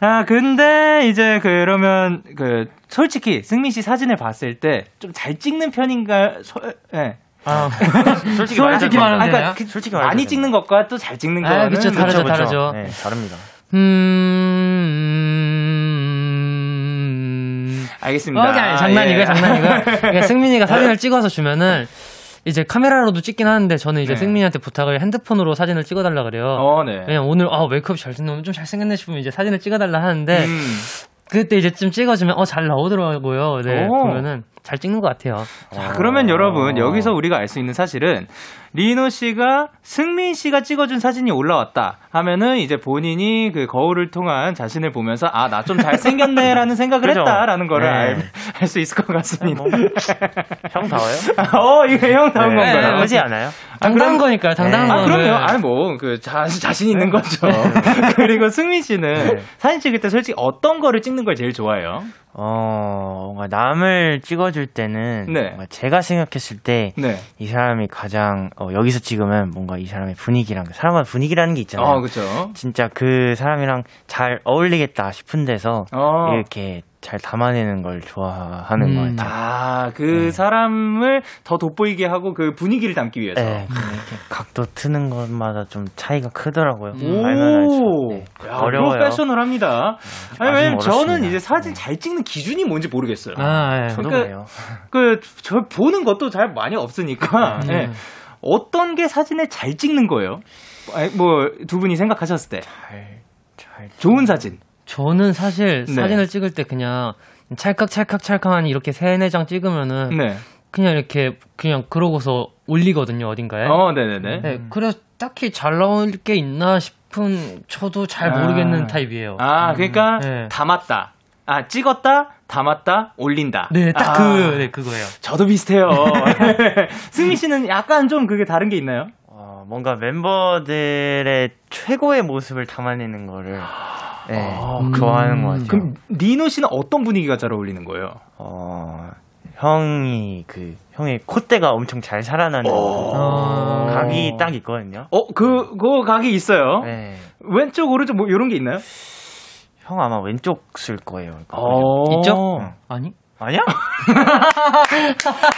아, 근데 이제 그러면 그, 솔직히 승민 씨 사진을 봤을 때 좀 잘 찍는 편인가, 소, 예. 아, *laughs* 솔직히 솔직히 말하면 아, 되나요? 그러니까 그 솔직히 많이 찍는 것과 또 잘 찍는 아, 거는 그쵸, 다르죠, 그쵸, 그쵸. 다르죠. 네, 다릅니다. 음. 알겠습니다. 어, 아니, 장난이고요, 예. 장난이고요. 그러니까 *laughs* 승민이가 사진을 찍어서 주면은 이제 카메라로도 찍긴 하는데 저는 이제 네. 승민이한테 부탁을 핸드폰으로 사진을 찍어달라 그래요. 어, 네. 왜냐면 오늘 아 메이크업 잘 찍는 오늘 좀 잘생겼네 싶으면 이제 사진을 찍어달라 하는데 음. 그때 이제 좀 찍어주면 어 잘 나오더라고요. 네 오. 보면은 잘 찍는 것 같아요. 자, 그러면 여러분, 여기서 우리가 알 수 있는 사실은, 리노 씨가 승민 씨가 찍어준 사진이 올라왔다 하면은 이제 본인이 그 거울을 통한 자신을 보면서, 아, 나 좀 잘생겼네라는 생각을 *laughs* 그죠? 했다라는 거를 네. 알수 있을 것 같습니다. 뭐, 형 다워요? *laughs* 어, 이거 형 나온 네, 건가요? 나쁘지 않아요? 당당한 거니까요. 당당한 아, 거. 그럼요. 아니, 뭐, 그, 자, 자신 있는 거죠. *laughs* 그리고 승민 씨는 네. 사진 찍을 때 솔직히 어떤 거를 찍는 걸 제일 좋아해요? 어, 뭔가 남을 찍어 줄 때는 네. 제가 생각했을 때이 네. 사람이 가장 어, 여기서 찍으면 뭔가 이 사람의 분위기랑 사람마다 분위기라는 게 있잖아요. 어. 진짜 그 사람이랑 잘 어울리겠다 싶은 데서 어. 이렇게 잘 담아내는 걸 좋아하는 음. 것 같아요. 아, 그 사람을 더 돋보이게 하고 그 분위기를 담기 위해서. 네, 근데 이렇게 각도 트는 것마다 좀 차이가 크더라고요. 오, 알면. 네, 야, 어려워요. 프로페셔널합니다. 아니, 아직 왜냐면 저는. 이제 사진 잘 찍는 기준이 뭔지 모르겠어요. 아, 예. 저도 그러니까-. 그, 저 보는 것도 잘 많이 없으니까. 음. 예. 어떤 게 사진을 잘 찍는 거예요? 아니, 뭐, 두 분이 생각하셨을 때. 잘, 잘. 좋은 사진. 저는 사실 네. 사진을 찍을 때 그냥 찰칵찰칵찰칵한 이렇게 세네 장 찍으면은 네. 그냥 이렇게 그냥 그러고서 올리거든요 어딘가에. 어, 네네네. 네, 그래서 딱히 잘 나올 게 있나 싶은 저도 잘 모르겠는 아. 타입이에요. 아, 그러니까 네. 담았다. 아, 찍었다, 담았다, 올린다. 네, 딱 아, 그, 네, 그거예요. 저도 비슷해요. *laughs* 승미 씨는 약간 좀 그게 다른 게 있나요? 어, 뭔가 멤버들의 최고의 모습을 담아내는 거를 네, 좋아하는 것 같아요. 그럼 니노 씨는 어떤 분위기가 잘 어울리는 거예요? 어, 형이 그 형의 콧대가 엄청 잘 살아나는 어. 각이 딱 있거든요. 어, 그, 그 각이 있어요. 네. 왼쪽, 오른쪽 뭐 이런 게 있나요? 형 아마 왼쪽 쓸 거예요. 어. 있죠? 아니? 아니야?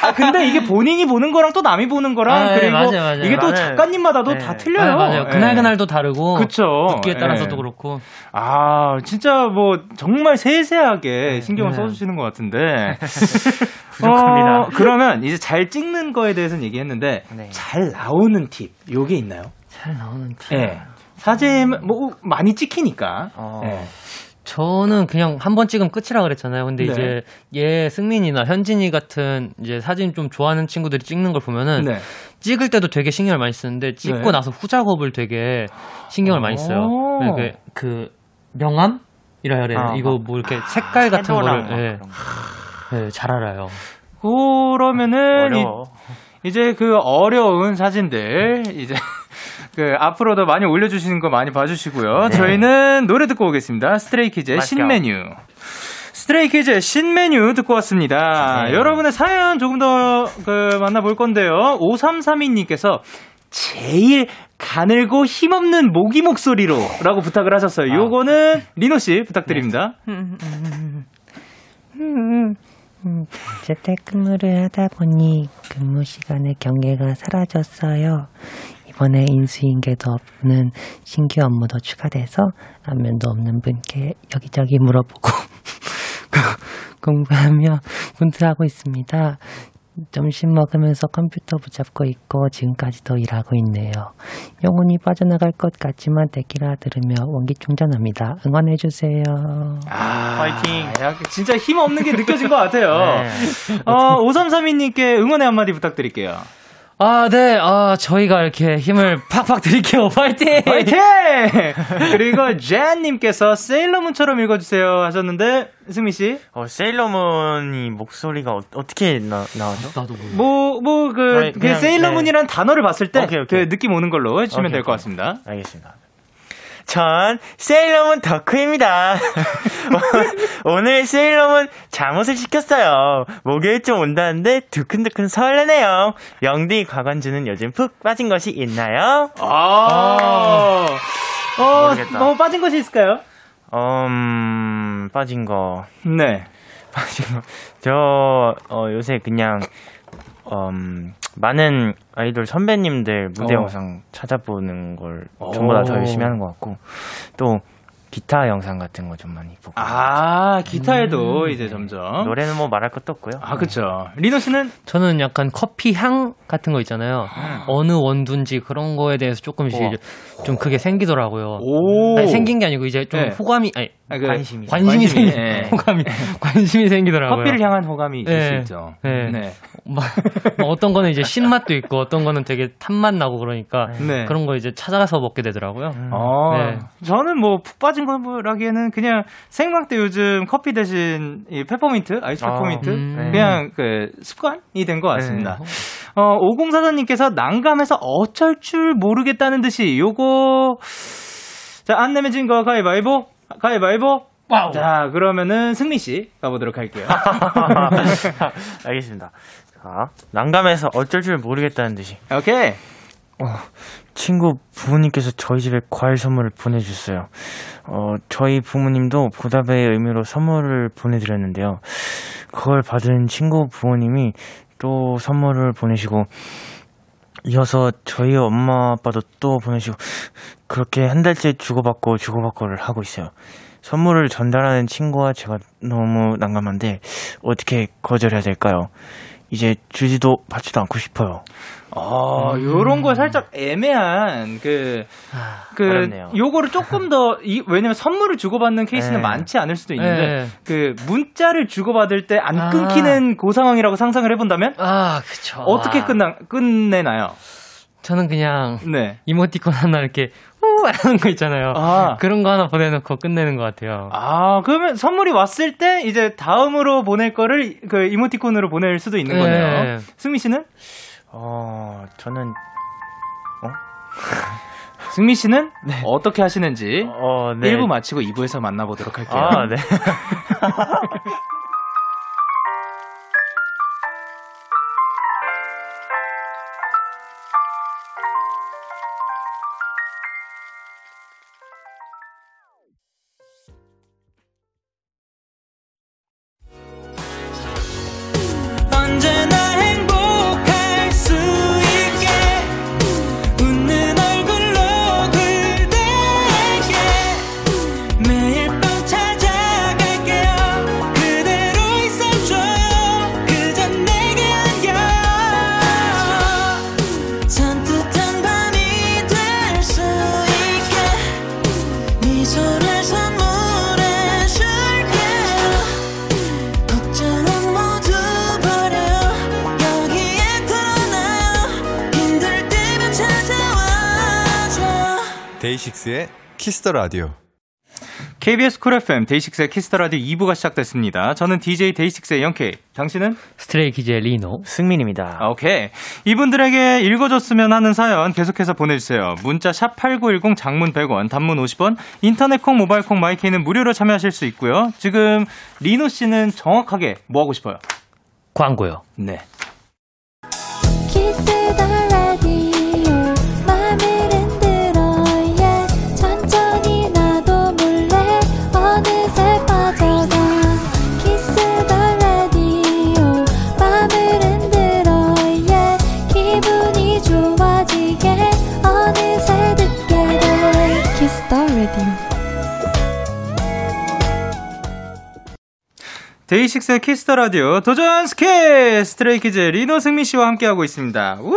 아, 근데 이게 본인이 보는 거랑 또 남이 보는 거랑 아, 네, 그리고 맞아요, 맞아요. 이게 또 작가님마다도 네. 다 틀려요. 아, 맞아요. 예. 그날 그날 도 다르고. 그쵸. 붓기에 따라서도 예. 그렇고. 아, 진짜 뭐 정말 세세하게 신경을 네. 써주시는 것 같은데. *laughs* 부족합니다. 어, 그러면 이제 잘 찍는 거에 대해서는 얘기했는데 네. 잘 나오는 팁 요게 있나요? 잘 나오는 티. 예. 사진 뭐 많이 찍히니까. 어. 예. 저는 그냥 한 번 찍으면 끝이라 그랬잖아요. 근데 네. 이제 얘 승민이나 현진이 같은 이제 사진 좀 좋아하는 친구들이 찍는 걸 보면은 네. 찍을 때도 되게 신경을 많이 쓰는데 찍고 네. 나서 후작업을 되게 신경을 많이 써요. 오. 그, 그 명암 이라 해야 되나? 아, 이거 뭐 이렇게 색깔 같은 거를 막 예. 예, 잘 알아요. 그러면은 이- 어려워. 이제 그 어려운 사진들 이제 그 앞으로도 많이 올려주시는 거 많이 봐주시고요. 저희는 노래 듣고 오겠습니다. 스트레이키즈의 Let's 신 go. 메뉴. 스트레이키즈의 신 메뉴 듣고 왔습니다. 네. 여러분의 사연 조금 더 그 만나볼 건데요. 5332님께서 제일 가늘고 힘없는 모기 목소리로 라고 부탁을 하셨어요. 요거는 리노 씨 부탁드립니다. 재택근무를 하다 보니 근무 시간에 경계가 사라졌어요. 이번에 인수인계도 없는 신규 업무도 추가돼서 안면도 없는 분께 여기저기 물어보고 *laughs* 공부하며 군트하고 있습니다. 점심 먹으면서 컴퓨터 붙잡고 있고 지금까지도 일하고 있네요. 영혼이 빠져나갈 것 같지만 데키라 들으며 원기 충전합니다. 응원해 주세요. 아, 파이팅. 야, 진짜 힘 없는 게 느껴진 것 같아요. *laughs* 네. 어, 5332님께 응원의 한마디 부탁드릴게요. 아, 네. 아, 저희가 이렇게 힘을 팍팍 드릴게요. *laughs* 파이팅! 화이팅! 그리고 젠님께서 세일러문처럼 읽어주세요 하셨는데, 승미씨. 어, 세일러문이 목소리가 어, 떻게 나, 나오죠? 나도 몰라. 뭐, 뭐, 그, 아니, 그 세일러문이라는 단어를 봤을 때, 오케이, 오케이. 그 느낌 오는 걸로 해주시면 될 것. 같습니다. 알겠습니다. 전 세일러문 덕후입니다. *laughs* 오늘 세일러문 잠옷을 시켰어요. 목요일 좀 온다는데 두근두근 설레네요. 영디 과관주는 요즘 푹 빠진 것이 있나요? 아, 어, 모르겠다. 뭐 빠진 것이 있을까요? 음, 빠진 거. 네. 빠진 거. 저, 어, 요새 그냥, 음, 많은 아이돌 선배님들 무대 어. 영상 찾아보는 걸 전보다 더 오. 열심히 하는 것 같고, 또, 기타 영상 같은 거 좀 많이 보고. 아, 기타에도 이제 점점. 노래는 뭐 말할 것도 없고요. 아, 그쵸. 리노 씨는? 저는 약간 커피 향 같은 거 있잖아요. 어느 원두인지 그런 거에 대해서 조금씩 우와. 좀 그게 생기더라고요. 오. 아니, 생긴 게 아니고 이제 좀 네. 호감이 아니 아, 그, 관심이. 관심이 관심이, 생기 예. 호감이 *laughs* 관심이 생기더라고요. 커피를 향한 호감이 있을 네. 수 있죠. 네. 네. 막, 막 어떤 거는 이제 신맛도 있고 어떤 거는 되게 탄맛 나고 그러니까 네. 그런 거 이제 찾아가서 먹게 되더라고요. 어, 네. 저는 뭐 푹 빠진 거라기에는 그냥 생방 때 요즘 커피 대신 이 페퍼민트, 아이스 아, 페퍼민트 음. 네. 그냥 그 습관이 된 것 같습니다. 어, 5044님께서 난감해서 어쩔 줄 모르겠다는 듯이 요거 자, 안 내면 진거 가위바위보? 가위바위보? wow. 자, 그러면은 승민 씨 가보도록 할게요. *laughs* 알겠습니다. 자, 난감해서 어쩔 줄 모르겠다는 듯이. 오케이. 친구 부모님께서 저희 집에 과일 선물을 보내주셨어요. 어, 저희 부모님도 보답의 의미로 선물을 보내드렸는데요. 그걸 받은 친구 부모님이 또 선물을 보내시고, 이어서 저희 엄마 아빠도 또 보내시고, 그렇게 한 달째 주고받고 주고받고를 하고 있어요. 선물을 전달하는 친구와 제가 너무 난감한데, 어떻게 거절해야 될까요? 이제 주지도 받지도 않고 싶어요. 아, 요런 거 살짝 애매한 그, 그, 어렵네요. 요거를 조금 더, *laughs* 이, 왜냐면 선물을 주고받는 케이스는 네. 많지 않을 수도 있는데, 네. 그, 문자를 주고받을 때안 아. 끊기는 그 상황이라고 상상을 해본다면, 아, 그쵸. 어떻게 아, 끝나, 끝내나요? 저는 그냥 네. 이모티콘 하나 이렇게 후 하는 거 있잖아요. 아. 그런 거 하나 보내놓고 끝내는 것 같아요. 아, 그러면 선물이 왔을 때 이제 다음으로 보낼 거를 그 이모티콘으로 보낼 수도 있는 네. 거네요. 승미 씨는? 어, 저는 *laughs* 승미 씨는 어떻게 하시는지 어, 네. 1부 마치고 2부에서 만나보도록 할게요. 아, 네. *laughs* 키스 더 라디오. KBS 쿨 FM 데이식스의 키스 더 라디오 2부가 시작됐습니다. 저는 DJ 데이식스의 영케이. 당신은? 스트레이 키즈의 리노. 승민입니다. 아, 오케이. 이분들에게 읽어줬으면 하는 사연 계속해서 보내주세요. 문자 샵 8910 장문 100원, 단문 50원, 인터넷 콩, 모바일 콩, 마이케이는 무료로 참여하실 수 있고요. 지금 리노 씨는 정확하게 뭐 하고 싶어요? 광고요. 네. DAY6의 Kiss the Radio 도전 스케 Stray Kids 리노 승민 씨와 함께하고 있습니다. 우!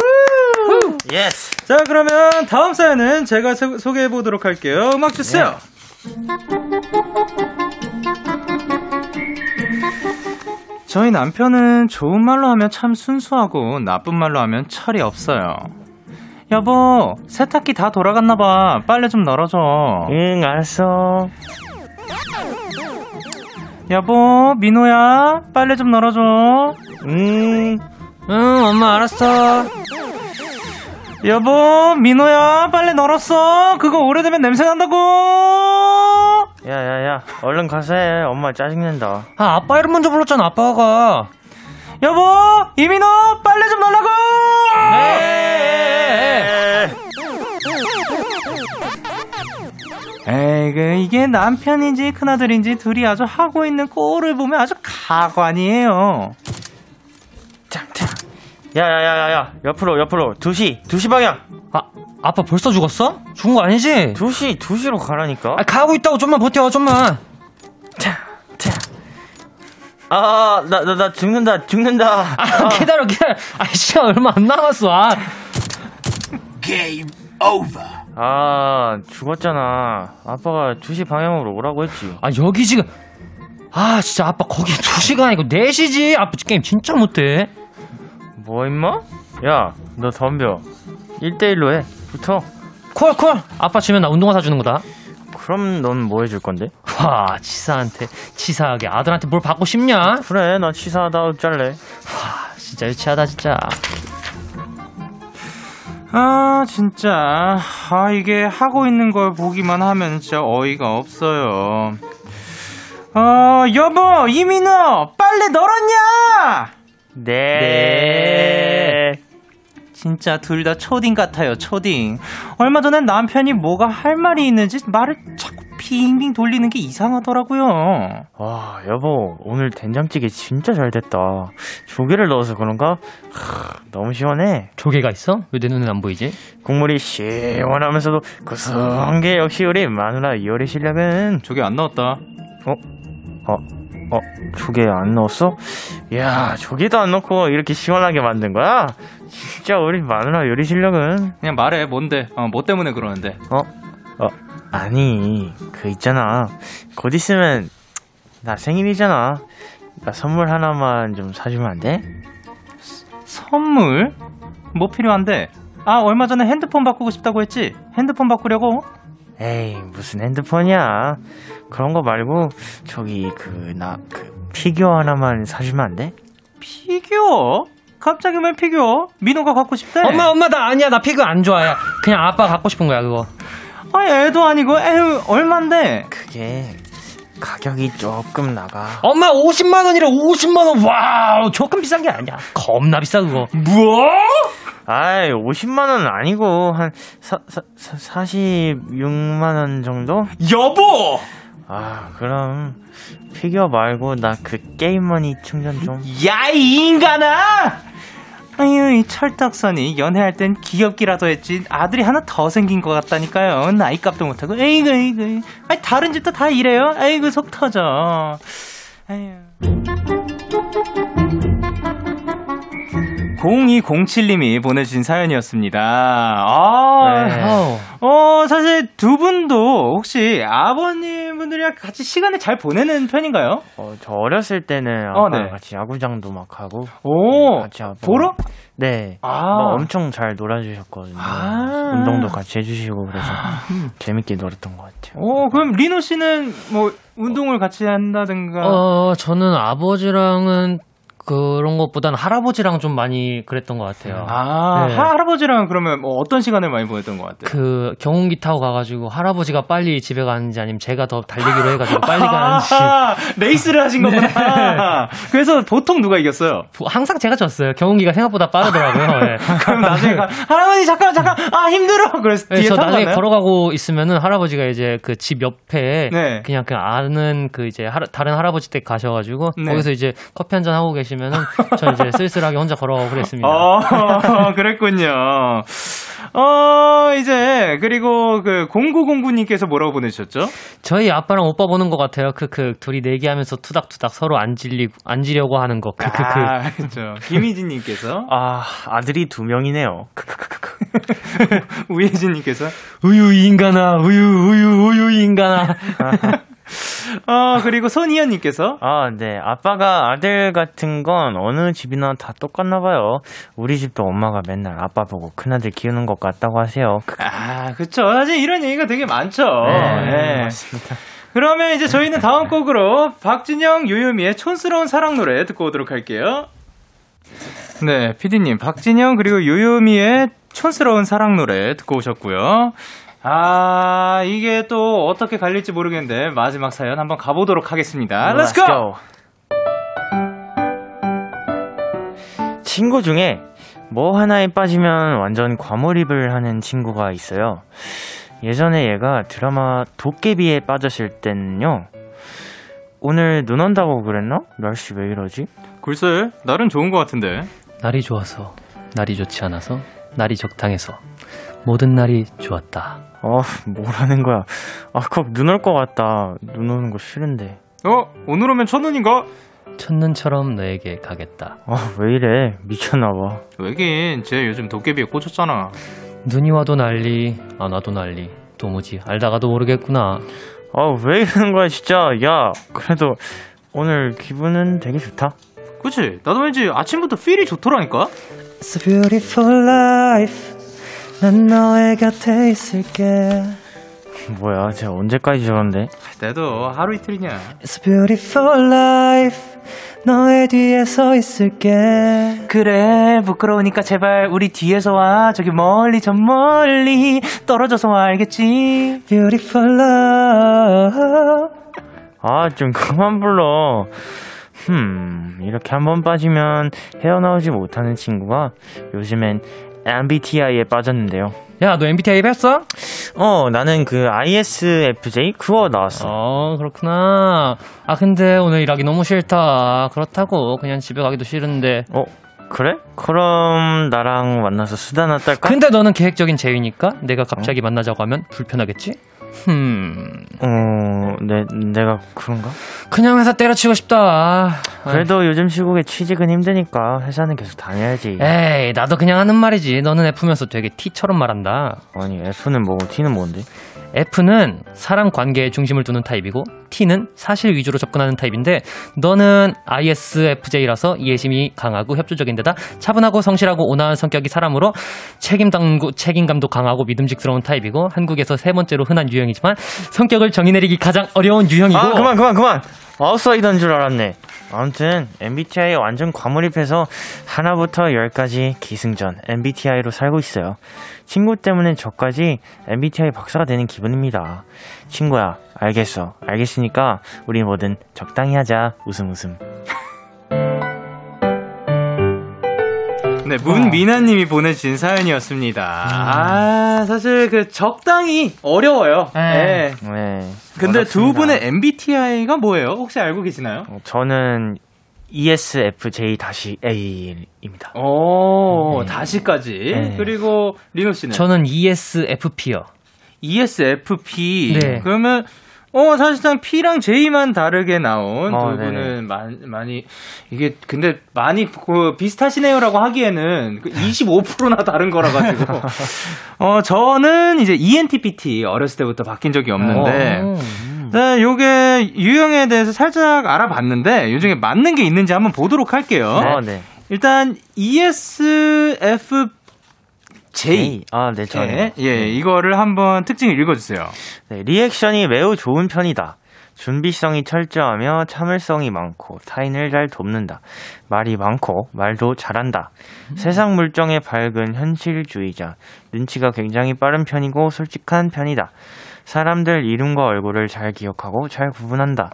yes. 자, 그러면 다음 사연은 제가 소개해 보도록 할게요. 음악 주세요. 저희 남편은 좋은 말로 하면 참 순수하고 나쁜 말로 하면 철이 없어요. 여보, 세탁기 다 돌아갔나 봐. 빨래 좀 널어줘. 응, 알았어. 여보, 민호야, 빨래 좀 널어줘. 응. 응, 엄마 알았어. 여보, 민호야, 빨래 널었어. 그거 오래되면 냄새 난다고. 야, 야, 야. 얼른 해. 엄마 짜증낸다. 아, 아빠 이름 먼저 불렀잖아, 아빠가. 여보, 이민호, 빨래 좀 널라고. 네. 에이, 그 이게 남편인지 큰아들인지 둘이 아주 하고 있는 꼴을 보면 아주 가관이에요. 야, 야, 야, 야, 야. 옆으로, 옆으로. 2시, 2시 방향. 아, 아빠 벌써 죽었어? 죽은 거 아니지? 2시, 2시로 가라니까. 아, 가고 있다고 좀만 버텨, 좀만. 아, 나, 나, 나 죽는다, 죽는다. 아, 기다려, 기다려. 아, 시간 얼마 안 남았어. 아, 아, 죽었잖아. 아빠가 2시 방향으로 오라고 했지. 아, 여기 지금. 아, 진짜 아빠 거기 2시간 아니고 4시지? 아빠 게임 진짜 못해. 뭐, 임마? 야, 너 덤벼. 1대1로 해. 붙어. 콜, 콜. 아빠 지면 나 운동화 사주는 거다. 그럼 넌 뭐 해줄 건데? 와, 치사한테, 치사하게 아들한테 뭘 받고 싶냐? 그래, 나 치사하다 어쩔래. 진짜 유치하다, 진짜. 아, 진짜. 아, 이게 하고 있는 걸 보기만 하면 진짜 어이가 없어요. 어, 여보, 이민호, 빨래 널었냐? 네. 진짜 둘 다 초딩 같아요, 초딩. 얼마 전엔 남편이 뭐가 할 말이 있는지 말을 자꾸 빙빙 돌리는 게 이상하더라고요. 와, 여보, 오늘 된장찌개 진짜 잘 됐다. 조개를 넣어서 그런가? 하, 너무 시원해. 조개가 있어? 왜 내 눈엔 안 보이지? 국물이 시원하면서도 구수한 게 역시 우리 마누라 요리 실력은. 저게 안 나왔다. 어? 어, 어, 조개 안 넣었어? 야, 조개도 안 넣고 이렇게 시원하게 만든 거야? 진짜 우리 마누라 요리 실력은 그냥 말해, 뭔데? 어, 뭐 때문에 그러는데? 어, 어, 아니, 그 있잖아. 곧 있으면 나 생일이잖아. 나 선물 하나만 좀 사주면 안 돼? 선물? 뭐 필요한데? 아, 얼마 전에 핸드폰 바꾸고 싶다고 했지? 핸드폰 바꾸려고? 에이, 무슨 핸드폰이야. 그런 거 말고 저기 그 나그 피규어 하나만 사주면 안 돼? 피규어? 갑자기 왜 피규어? 민호가 갖고 싶대? 엄마 엄마 나 아니야 나 피규어 안 좋아해. 그냥 아빠 갖고 싶은 거야 그거. 아, 애도 아니고, 에휴, 얼만데? 그게 가격이 조금 나가. 엄마 50만 원이래 50만 원. wow 조금 비싼 게 아니야. 겁나 비싸 그거. 뭐? 아이, 50만 원은 아니고 한 사, 사, 사, 46만 원 정도? 여보! 아, 그럼 피규어 말고 나 그 게임머니 충전 좀. 야, 이 인간아! 아유, 이 철딱선이 연애할 땐 귀엽기라도 했지 아들이 하나 더 생긴 것 같다니까요. 나이값도 못하고, 에이구, 에이구. 아니, 다른 집도 다 이래요. 아이고, 속 터져. 아유. 0207님이 보내주신 사연이었습니다. 아, 네. 어, 사실 두 분도 혹시 아버님 분들이랑 같이 시간을 잘 보내는 편인가요? 어, 저 어렸을 때는 어, 네. 같이 야구장도 막 하고. 오, 같이 아빠가- 보러? 네. 아. 막 엄청 잘 놀아주셨거든요. 아. 운동도 같이 해주시고 그래서 재밌게 놀았던 것 같아요. 어, 그럼 리노 씨는 뭐 운동을 같이 한다든가. 어 저는 아버지랑은 그런 것보다는 할아버지랑 좀 많이 그랬던 것 같아요. 아, 네. 할아버지랑 그러면 뭐 어떤 시간을 많이 보냈던 것 같아요? 그 경운기 타고 가가지고 할아버지가 빨리 집에 가는지 아니면 제가 더 달리기로 해가지고 빨리 *laughs* 가는지 아, 레이스를 하신 거구나. 그래서 보통 누가 이겼어요? 항상 제가 졌어요. 경운기가 생각보다 빠르더라고요. 예. *laughs* 그럼 나중에 가, 할아버지 잠깐 잠깐 아 힘들어. 그래서 뒤에 그래서 타고 나중에 갔나요? 걸어가고 있으면은 할아버지가 이제 그 집 옆에 네. 그냥 그 아는 그 이제 할- 다른 할아버지 댁 가셔가지고 네. 거기서 이제 커피 한 잔 하고 계시면 은 저 이제 쓸쓸하게 혼자 걸어가고 그랬습니다. 어, *laughs* 그랬군요. 어, 이제, 그리고 그, 0909님께서 뭐라고 보내주셨죠? 저희 아빠랑 오빠 보는 것 같아요. 크크 둘이 내기하면서 투닥투닥 서로 안 질리 안지려고 하는 거. 크크크. 아, 그렇죠. 김희진님께서, *laughs* 아, 아들이 두 명이네요. 크크크크. 우예진님께서, 우유 인간아 우유 우유 우유 인간아. *laughs* 어, 그리고 손희연님께서, 아, 네. 아빠가 아들 같은 건 어느 집이나 다 똑같나 봐요. 우리 집도 엄마가 맨날 아빠 보고 큰아들 키우는 것 같다고 하세요. 아, 그쵸. 사실 이런 얘기가 되게 많죠. 네, 네. 맞습니다. 그러면 이제 저희는 다음 곡으로 박진영, 요요미의 촌스러운 사랑 노래 듣고 오도록 할게요. 네, 피디님, 박진영 그리고 요요미의 촌스러운 사랑 노래 듣고 오셨고요. 아, 이게 또 어떻게 갈릴지 모르겠는데 마지막 사연 한번 가보도록 하겠습니다. Let's go! 친구 중에 뭐 하나에 빠지면 완전 과몰입을 하는 친구가 있어요. 예전에 얘가 드라마 도깨비에 빠졌을 땐요. 오늘 눈 온다고 그랬나? 날씨 왜 이러지? 글쎄, 날은 좋은 것 같은데. 날이 좋아서 날이 좋지 않아서 날이 적당해서 모든 날이 좋았다. 어, 뭐라는 거야. 아, 꼭눈올 것 같다. 눈 오는 거 싫은데. 어, 오늘 오면 첫눈인가? 첫눈처럼 너에게 가겠다. 아, 왜 이래. 미쳤나봐. 왜긴, 쟤 요즘 도깨비에 꽂혔잖아. 눈이 와도 난리 안 와도 난리 도무지 알다가도 모르겠구나. 아, 왜 이러는 거야, 진짜. 야, 그래도 오늘 기분은 되게 좋다. 그치? 나도 왠지 아침부터 필이 좋더라니까? It's a beautiful life. 난 너의 곁에 있을게. 뭐야, 쟤 언제까지 저런데? 나도 하루 이틀이냐. It's a beautiful life. 너의 뒤에 서 있을게. 그래, 부끄러우니까 제발 우리 뒤에서 와. 저기 멀리, 저 멀리. 떨어져서 와, 알겠지? Beautiful love. 아, 좀 그만 불러. 흠, 이렇게 한 번 빠지면 헤어나오지 못하는 친구가 요즘엔 MBTI에 빠졌는데요. 야, 너 MBTI 뺐어? 어, 나는 그 ISFJ 그거 나왔어. 어, 그렇구나. 아, 근데 오늘 일하기 너무 싫다. 그렇다고 그냥 집에 가기도 싫은데. 어, 그래? 그럼 나랑 만나서 수다나 떨까? 근데 너는 계획적인 제위니까 내가 갑자기 만나자고 하면 불편하겠지? 흠, 어, 내, 내가 그런가? 그냥 회사 때려치고 싶다. 그래도 요즘 시국에 취직은 힘드니까 회사는 계속 다녀야지. 에이, 나도 그냥 하는 말이지. 너는 F면서 되게 T처럼 말한다. 아니, F는 뭐고 T는 뭔데? F는 사람 관계에 중심을 두는 타입이고 T는 사실 위주로 접근하는 타입인데 너는 ISFJ라서 이해심이 강하고 협조적인 데다 차분하고 성실하고 온화한 성격이 사람으로 책임감, 책임감도 강하고 믿음직스러운 타입이고 한국에서 세 번째로 흔한 유형이지만 성격을 정의 내리기 가장 어려운 유형이고 아, 그만, 그만, 그만! 아웃사이더인 줄 알았네. 아무튼, MBTI에 완전 과몰입해서 하나부터 열까지 기승전 MBTI로 살고 있어요. 친구 때문에 저까지 MBTI 박사가 되는 기분입니다. 친구야, 알겠어. 알겠으니까, 우리 뭐든 적당히 하자. 웃음 웃음. 네, 문미나님이 보내주신 사연이었습니다. 아, 사실 그 적당히 어려워요. 네. 네. 네. 근데 두 어렵습니다. 분의 MBTI가 뭐예요? 혹시 알고 계시나요? 어, 저는 E ESFJ-A입니다. 오, 다시까지. 네. 그리고 리노 씨는 저는 ESFP요. ESFP. 네. 그러면 어 사실상 P랑 J만 다르게 나온 어, 두. 분은 많이, 많이 이게 근데 많이 그 비슷하시네요라고 하기에는 그 25%나 다른 거라 가지고 *laughs* 어 저는 이제 ENTPT 어렸을 때부터 바뀐 적이 없는데 어. 네, 요게 유형에 대해서 살짝 알아봤는데 요 중에 맞는 게 있는지 한번 보도록 할게요. 어, 네. 일단 E ESFJ J. 아, 네, 저는. 예, 예, 이거를 한번 특징을 읽어주세요. 네, 리액션이 매우 좋은 편이다. 준비성이 철저하며 참을성이 많고 타인을 잘 돕는다. 말이 많고 말도 잘한다. 세상 물정에 밝은 현실주의자. 눈치가 굉장히 빠른 편이고 솔직한 편이다. 사람들 이름과 얼굴을 잘 기억하고 잘 구분한다.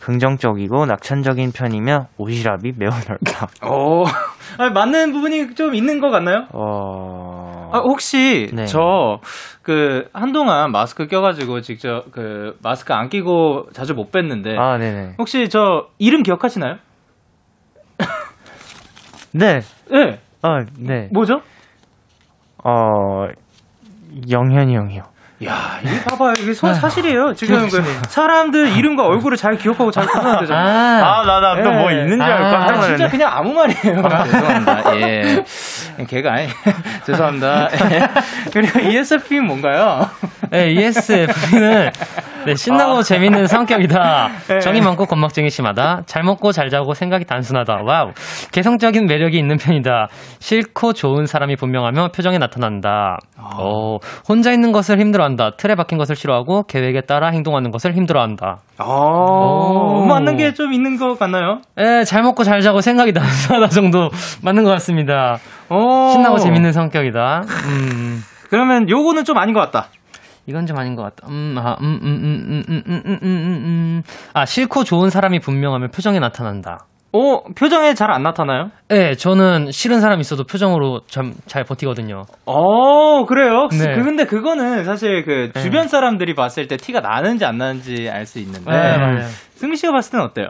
긍정적이고 낙천적인 편이며 오지랖이 매우 넓다. 오, *laughs* 아, 맞는 부분이 좀 있는 것 같나요? 어... 아, 혹시 네. 저그 한동안 마스크 껴가지고 직접 그 마스크 안 끼고 자주 못 뵀는데 아, 네네. 혹시 저 이름 기억하시나요? *laughs* 네. 네, 어, 네. 뭐죠? 어, 영현이 형이요. 야, 이게 봐봐요. 이게 소- 사실이에요. 지금 그 사람들 이름과 얼굴을 잘 기억하고 잘 구분한대잖아요. 아, 아, 나, 나 또뭐 네. 있는 줄 알고 아, 깜짝 아, 진짜 놀랐네. 그냥 아무 말이에요. 죄송합니다. 예. *laughs* 걔가 아니. *laughs* 죄송합니다. 예. *laughs* 그리고 ESFP는 뭔가요? 네, ESFP는 네, 신나고 재밌는 성격이다. *laughs* 네. 정이 많고 건망증이 심하다. 잘 먹고 잘 자고 생각이 단순하다. wow. 개성적인 매력이 있는 편이다. 싫고 좋은 사람이 분명하며 표정에 나타난다. 어, 혼자 있는 것을 힘들어한다. 틀에 박힌 것을 싫어하고 계획에 따라 행동하는 것을 힘들어한다. 어, 맞는 게 좀 있는 것 같나요? 예, 잘 먹고 잘 자고 생각이 단순하다 정도 맞는 것 같습니다. 어. 신나고 재밌는 성격이다. 음. 그러면 요거는 좀 아닌 것 같다. 이건 좀 아닌 것 같다. 음, 아, 음, 음, 음, 음, 음, 음, 음, 음, 음. 아, 싫고 좋은 사람이 분명하면 표정에 나타난다. 어, 표정에 잘 안 나타나요? 예, 저는 싫은 사람 있어도 표정으로 참 잘 버티거든요. 어, 그래요? 네. 그, 근데 그거는 사실 그 주변 사람들이 봤을 때 티가 나는지 안 나는지 알 수 있는데. 네, 맞아요. 승미 씨가 봤을 때는 어때요?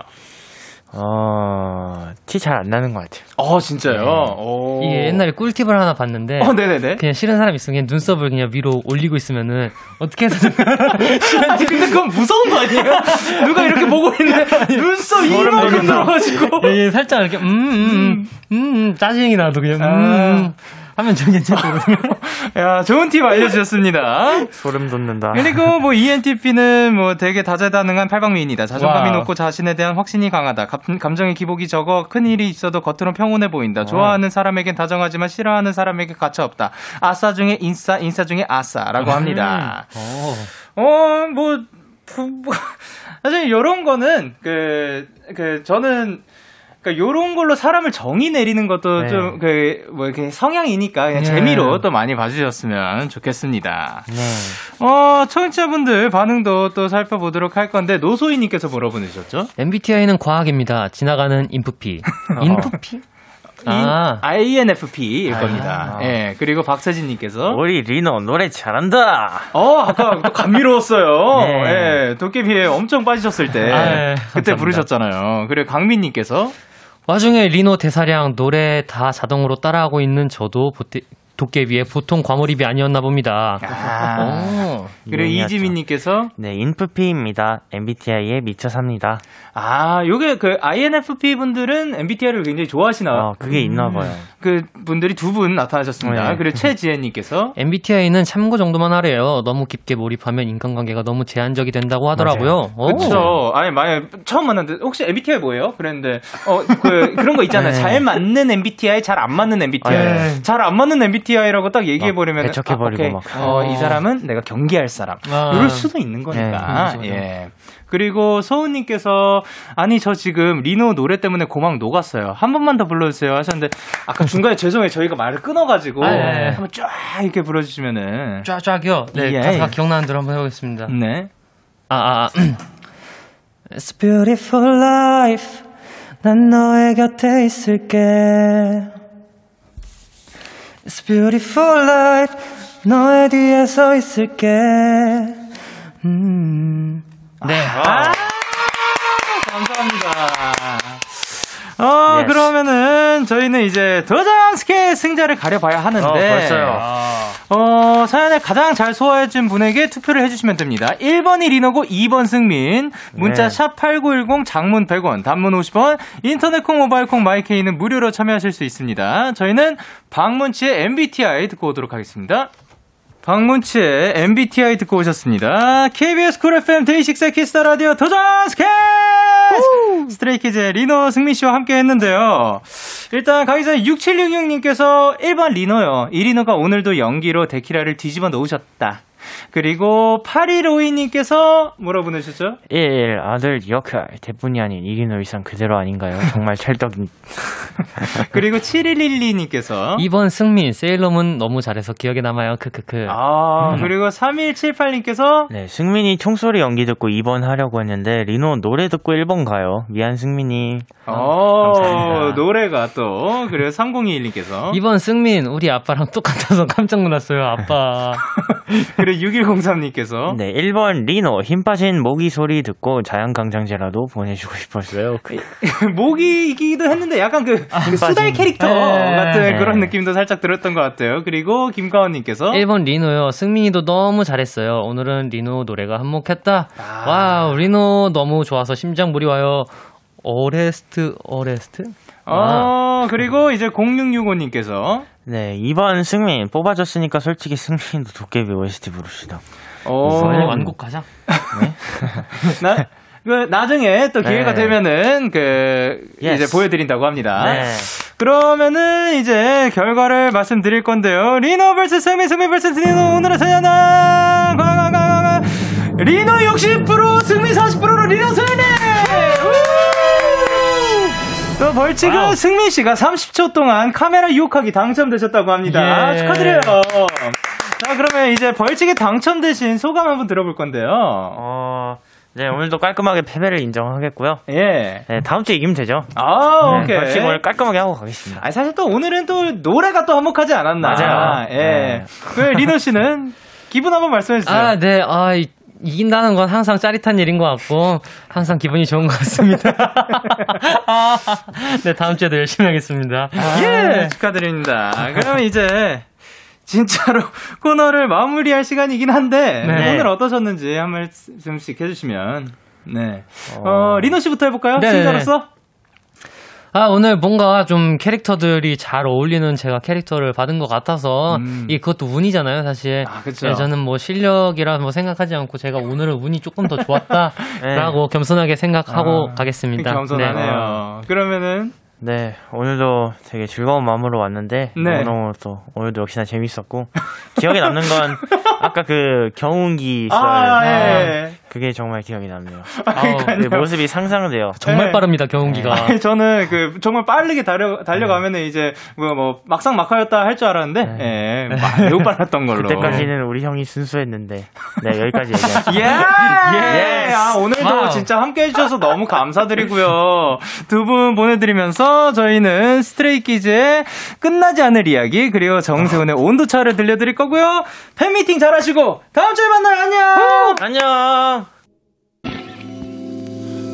어, 티 잘 안 나는 것 같아요. 어, 진짜요? 오. 이게 옛날에 꿀팁을 하나 봤는데 어, 네네네. 그냥 싫은 사람 있으면 그냥 눈썹을 그냥 위로 올리고 있으면은 어떻게 해서든 *laughs* 아니, 근데 그건 무서운 거 아니에요? 누가 이렇게 보고 있는데 *laughs* 눈썹 이만큼 들어가지고. 예, 살짝 이렇게 음, 음, 음, 음, 음, 짜증이 나도 그냥 음, 음, 하면 좀 괜찮거든요. 야, 좋은 팁 알려주셨습니다. 소름 돋는다. 그리고 뭐 ENTP는 뭐 되게 다재다능한 팔방미인이다. 자존감이 wow. 높고 자신에 대한 확신이 강하다. 감, 감정의 기복이 적어 큰 일이 있어도 겉으로 평온해 보인다. 좋아하는 사람에겐 다정하지만 싫어하는 사람에게 가차 없다. 아싸 중에 인싸, 인싸 중에 아싸라고 합니다. 어. 어, 뭐, 부- 뭐, *laughs* 사실 요런 거는 그, 그 저는 그러니까 요런 걸로 사람을 정의 내리는 것도 네. 좀그 뭐 이렇게 성향이니까 그냥 네. 재미로 또 많이 봐주셨으면 좋겠습니다. 네. 어, 청취자분들 반응도 또 살펴보도록 할 건데, 노소희님께서 물어보내셨죠? MBTI는 과학입니다. 지나가는 인프피. *laughs* 인프피? 아. INFP일 아, 겁니다. 아. 예, 그리고 박서진님께서, 우리 리노 노래 잘한다. 어, 아까 또 감미로웠어요. 네. 예, 도깨비에 엄청 빠지셨을 때, 아, 예, 그때 감사합니다. 부르셨잖아요. 그리고 강민님께서, 와중에 리노 대사량 노래 다 자동으로 따라하고 있는 저도 보태- 도깨비의 보통 과몰입이 아니었나 봅니다. 아, 오. 그리고. 이지민님께서 네, 인프피입니다. MBTI에 미쳐 삽니다. 아, 요게 그 INFP 분들은 MBTI를 굉장히 좋아하시나 어, 그게 있나 봐요. 그 분들이 두 분 나타나셨습니다. 네. 그리고 최지혜 님께서 MBTI는 참고 정도만 하래요. 너무 깊게 몰입하면 인간관계가 너무 제한적이 된다고 하더라고요. 오. 그쵸. 아니, 만약 처음 만났는데, 혹시 MBTI 뭐예요? 그랬는데, 어, 그, 그런 거 있잖아요. 네. 잘 맞는 MBTI, 잘 안 맞는 MBTI. 네. 잘안 맞는 MBTI라고 딱 얘기해 버리면. 배척해 버리고 아, 오케이. 막. 어, 이 사람은 내가 경계할 사람. 아. 이럴 수도 있는 거니까. 네, 예. 그리고 서우님께서, 아니, 저 지금 리노 노래 때문에 고막 녹았어요. 한 번만 더 불러주세요. 하셨는데, 아까 중간에 죄송해요. 저희가 말을 끊어가지고. 아, 네. 한번 쫙 이렇게 불러주시면은. 쫙쫙이요. 네, 예. 가사가 기억나는 대로 한번 해보겠습니다. 네. 아, 아, 아. *clears throat* It's beautiful life. 난 너의 곁에 있을게. It's beautiful life. 너의 뒤에 서 있을게. 음. 네. 아, 감사합니다. 어, Yes. 그러면은 저희는 이제 도장스케 승자를 가려봐야 하는데. 어, 벌써요. 어, 사연을 가장 잘 소화해준 분에게 투표를 해주시면 됩니다. 1번이 리노고 2번 승민. 문자 네. 샵8910 장문 100원, 단문 50원, 인터넷 콩, 모바일 콩, 마이케이는 무료로 참여하실 수 있습니다. 저희는 박문치의 MBTI 듣고 오도록 하겠습니다. 박문치의 MBTI 듣고 오셨습니다. KBS Cool FM DAY6 Kiss the Radio 도전 스케 Stray Kids의 리노 승민 씨와 함께 했는데요. 일단 가기 전에 6766님께서 1번 리노요. 이 리노가 오늘도 연기로 데키라를 뒤집어 놓으셨다. 그리고 8152님께서 뭐라 보내셨죠? 1. 아들 역할. 대본이 아닌 이 리노 일상 그대로 아닌가요? 정말 찰떡. *laughs* 그리고 7112님께서 2번 승민, 세일러문 너무 잘해서 기억에 남아요. 크크크. 아, 그리고 3178님께서 네, 승민이 총소리 연기 듣고 2번 하려고 했는데, 리노 노래 듣고 1번 가요. 미안, 승민이. 어, 감사합니다. 노래가 또 그리고 3021님께서 2번 승민, 우리 아빠랑 똑같아서 깜짝 놀랐어요, 아빠. *laughs* *laughs* 그리고 6103님께서 네, 1번 리노. 힘 빠진 모기 소리 듣고 자연강장제라도 보내주고 싶었어요. 그- *laughs* 모기이기도 했는데 약간 그, 그 수달 캐릭터 네. 같은 네. 그런 느낌도 살짝 들었던 것 같아요. 그리고 김가원님께서 1번 리노요. 승민이도 너무 잘했어요. 오늘은 리노 노래가 한몫했다. 아. wow, 리노 너무 좋아서 심장 무리 와요. 어레스트, 어레스트? 어 그리고 이제 0665님께서 네, 2번 승민. 뽑아줬으니까 솔직히 승민도 도깨비 OST 부릅시다. 어 빨리 완곡 가자. *laughs* 나, 그 나중에 또 기회가 네. 되면은 그 Yes. 이제 보여드린다고 합니다. 네. 그러면은 이제 결과를 말씀드릴 건데요. 리노 vs 승민, 승민 vs 리노 오늘의 사연은 과과과과 리노 60% 승민 40%로 리노 승리. 우! 또 벌칙은 wow. 승민 씨가 30초 동안 카메라 유혹하기 당첨되셨다고 합니다. 예. 축하드려요. 자 그러면 이제 벌칙에 당첨되신 소감 한번 들어볼 건데요. 어, 네, 오늘도 깔끔하게 패배를 인정하겠고요. 예. 네, 다음 주에 이기면 되죠. 아 오케이. 벌칙 오늘 깔끔하게 하고 가겠습니다. 아 사실 또 오늘은 또 노래가 또 한몫하지 않았나. 맞아요. 예. 네. 그 리노 씨는 기분 한번 말씀해 주세요. 아, 네. 아, 이- 이긴다는 건 항상 짜릿한 일인 것 같고, 항상 기분이 좋은 것 같습니다. 아, *laughs* 네, 다음 주에도 열심히 하겠습니다. 예. 축하드립니다. 그러면 이제 진짜로 코너를 마무리할 시간이긴 한데 네. 오늘 어떠셨는지 한 말씀씩 해주시면. 네. 어, 어. 리노 씨부터 해볼까요? 네. 승자로서. 아, 오늘 뭔가 좀 캐릭터들이 잘 어울리는 제가 캐릭터를 받은 것 같아서, 음. 이 그것도 운이잖아요, 사실. 아, 그쵸. 네, 저는 뭐 실력이라 뭐 생각하지 않고 제가 오늘은 운이 조금 더 좋았다라고 *laughs* 겸손하게 생각하고 아, 가겠습니다. 겸손하네요. 그러면은 네, 오늘도 되게 즐거운 마음으로 왔는데 네. 너무 또 오늘도 역시나 재밌었고 기억에 남는 건 *laughs* 아까 그 경운기 썰 아, 예. 그게 정말 기억이 남네요. 아우, 그 모습이 상상돼요. 정말 네. 빠릅니다, 경운기가. 아니, 저는 그 정말 빠르게 달려 달려가면은 이제 뭐, 뭐 막상 막하였다 할 줄 알았는데 예, 마- 매우 빨랐던 걸로. 그때까지는 우리 형이 순수했는데 네 여기까지 *laughs* 얘기할게요. 예! 예. 아, 오늘도 wow. 진짜 함께 해 주셔서 너무 감사드리고요. 두 분 보내드리면서 저희는 스트레이키즈의 끝나지 않을 이야기, 그리고 정세훈의 온도차를 들려드릴 거고요. 팬미팅 잘 하시고, 다음 주에 만나요. 안녕! 안녕.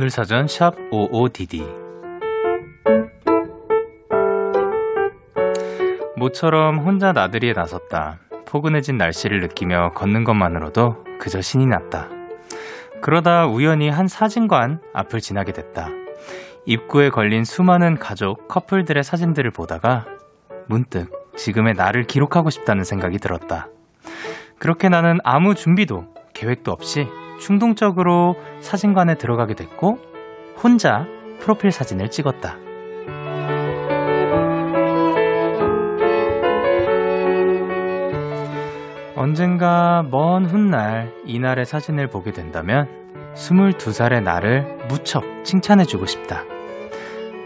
오늘 사전 샵 55DD 모처럼 혼자 나들이에 나섰다. 포근해진 날씨를 느끼며 걷는 것만으로도 그저 신이 났다. 그러다 우연히 한 사진관 앞을 지나게 됐다. 입구에 걸린 수많은 가족, 커플들의 사진들을 보다가 문득 지금의 나를 기록하고 싶다는 생각이 들었다. 그렇게 나는 아무 준비도 계획도 없이 충동적으로 사진관에 들어가게 됐고 혼자 프로필 사진을 찍었다. 언젠가 먼 훗날 이날의 사진을 보게 된다면 22살의 나를 무척 칭찬해주고 싶다.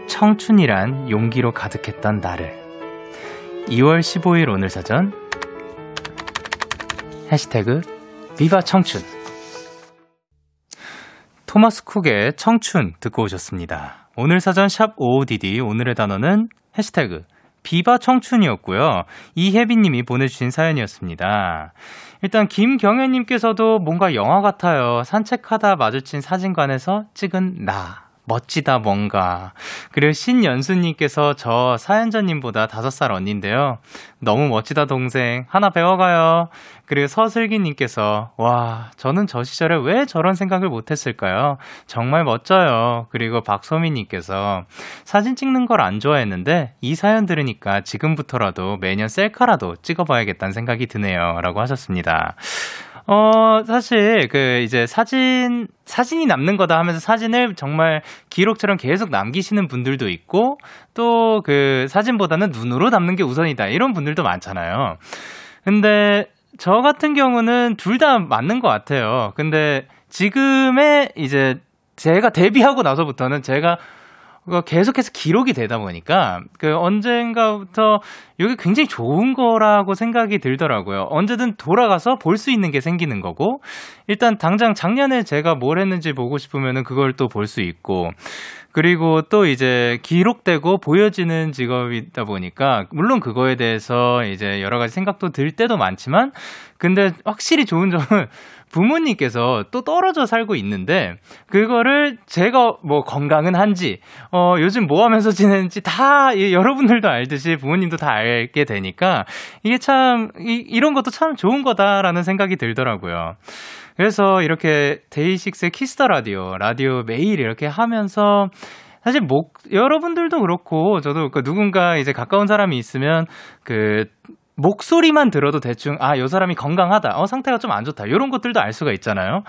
청춘이란 용기로 가득했던 나를. 2월 15일 오늘 사전 해시태그 비바 청춘 토마스 쿡의 청춘 듣고 오셨습니다. 오늘 사전 샵 55DD 오늘의 단어는 해시태그 비바 청춘이었고요. 이혜빈님이 보내주신 사연이었습니다. 일단 김경애님께서도 뭔가 영화 같아요. 산책하다 마주친 사진관에서 찍은 나. 멋지다 뭔가. 그리고 신연수님께서 저 사연자님보다 5살 언니인데요. 너무 멋지다 동생. 하나 배워가요. 그리고 서슬기님께서 와 저는 저 시절에 왜 저런 생각을 못했을까요? 정말 멋져요. 그리고 박소민님께서 사진 찍는 걸 안 좋아했는데 이 사연 들으니까 지금부터라도 매년 셀카라도 찍어봐야겠다는 생각이 드네요.라고 하셨습니다. 어, 사실, 그, 이제 사진, 사진이 남는 거다 하면서 사진을 정말 기록처럼 계속 남기시는 분들도 있고, 또 그 사진보다는 눈으로 남는 게 우선이다. 이런 분들도 많잖아요. 근데, 저 같은 경우는 둘 다 맞는 것 같아요. 근데, 지금의 이제, 제가 데뷔하고 나서부터는 제가 계속해서 기록이 되다 보니까 그 언젠가부터 이게 굉장히 좋은 거라고 생각이 들더라고요. 언제든 돌아가서 볼 수 있는 게 생기는 거고 일단 당장 작년에 제가 뭘 했는지 보고 싶으면은 그걸 또 볼 수 있고 그리고 또 이제 기록되고 보여지는 직업이다 보니까 물론 그거에 대해서 이제 여러 가지 생각도 들 때도 많지만 근데 확실히 좋은 점은 *laughs* 부모님께서 또 떨어져 살고 있는데 그거를 제가 뭐 건강은 한지 어 요즘 뭐 하면서 지내는지 다 예, 여러분들도 알듯이 부모님도 다 알게 되니까 이게 참 이, 이런 것도 참 좋은 거다라는 생각이 들더라고요. 그래서 이렇게 DAY6의 Kiss the Radio 라디오 매일 이렇게 하면서 사실 목 여러분들도 그렇고 저도 그 누군가 이제 가까운 사람이 있으면 그 목소리만 들어도 대충 아, 요 사람이 건강하다. 어, 상태가 좀 안 좋다. 이런 것들도 알 수가 있잖아요.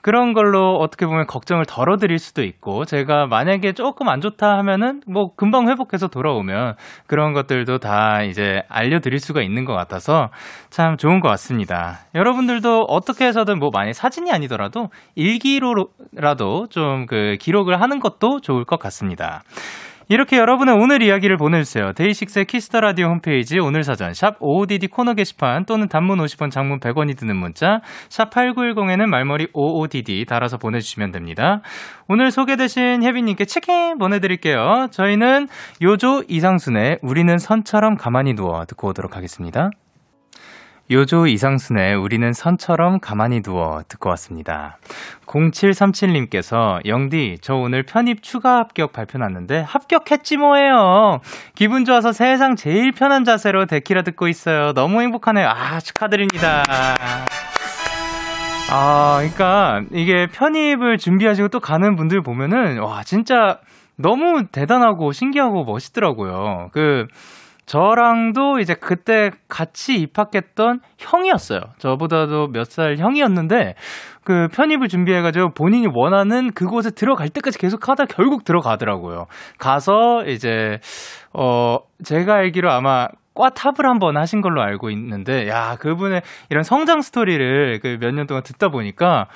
그런 걸로 어떻게 보면 걱정을 덜어드릴 수도 있고, 제가 만약에 조금 안 좋다 하면은 뭐 금방 회복해서 돌아오면 그런 것들도 다 이제 알려드릴 수가 있는 것 같아서 참 좋은 것 같습니다. 여러분들도 어떻게 해서든 뭐 만약 사진이 아니더라도 일기로라도 좀 그 기록을 하는 것도 좋을 것 같습니다. 이렇게 여러분의 오늘 이야기를 보내주세요. DAY6의 Kiss the Radio 홈페이지 오늘 사전 샵 55DD 코너 게시판 또는 단문 50원 장문 100원이 드는 문자 샵 8910에는 말머리 55DD 달아서 보내주시면 됩니다. 오늘 소개되신 혜빈님께 치킨 보내드릴게요. 저희는 요조 이상순의 우리는 선처럼 가만히 누워 듣고 오도록 하겠습니다. 요조 이상순의 우리는 선처럼 가만히 누워 듣고 왔습니다. 0737님께서 영디 저 오늘 편입 추가 합격 발표 났는데 합격했지 뭐예요. 기분 좋아서 세상 제일 편한 자세로 데키라 듣고 있어요. 너무 행복하네요. 아 축하드립니다. 아 그러니까 이게 편입을 준비하시고 또 가는 분들 보면은 와 진짜 너무 대단하고 신기하고 멋있더라고요. 그 저랑도 이제 그때 같이 입학했던 형이었어요. 저보다도 몇 살 형이었는데 그 편입을 준비해가지고 본인이 원하는 그곳에 들어갈 때까지 계속 하다 결국 들어가더라고요. 가서 이제 어 제가 알기로 아마 과 탑을 한번 하신 걸로 알고 있는데 야 그분의 이런 성장 스토리를 그 몇 년 동안 듣다 보니까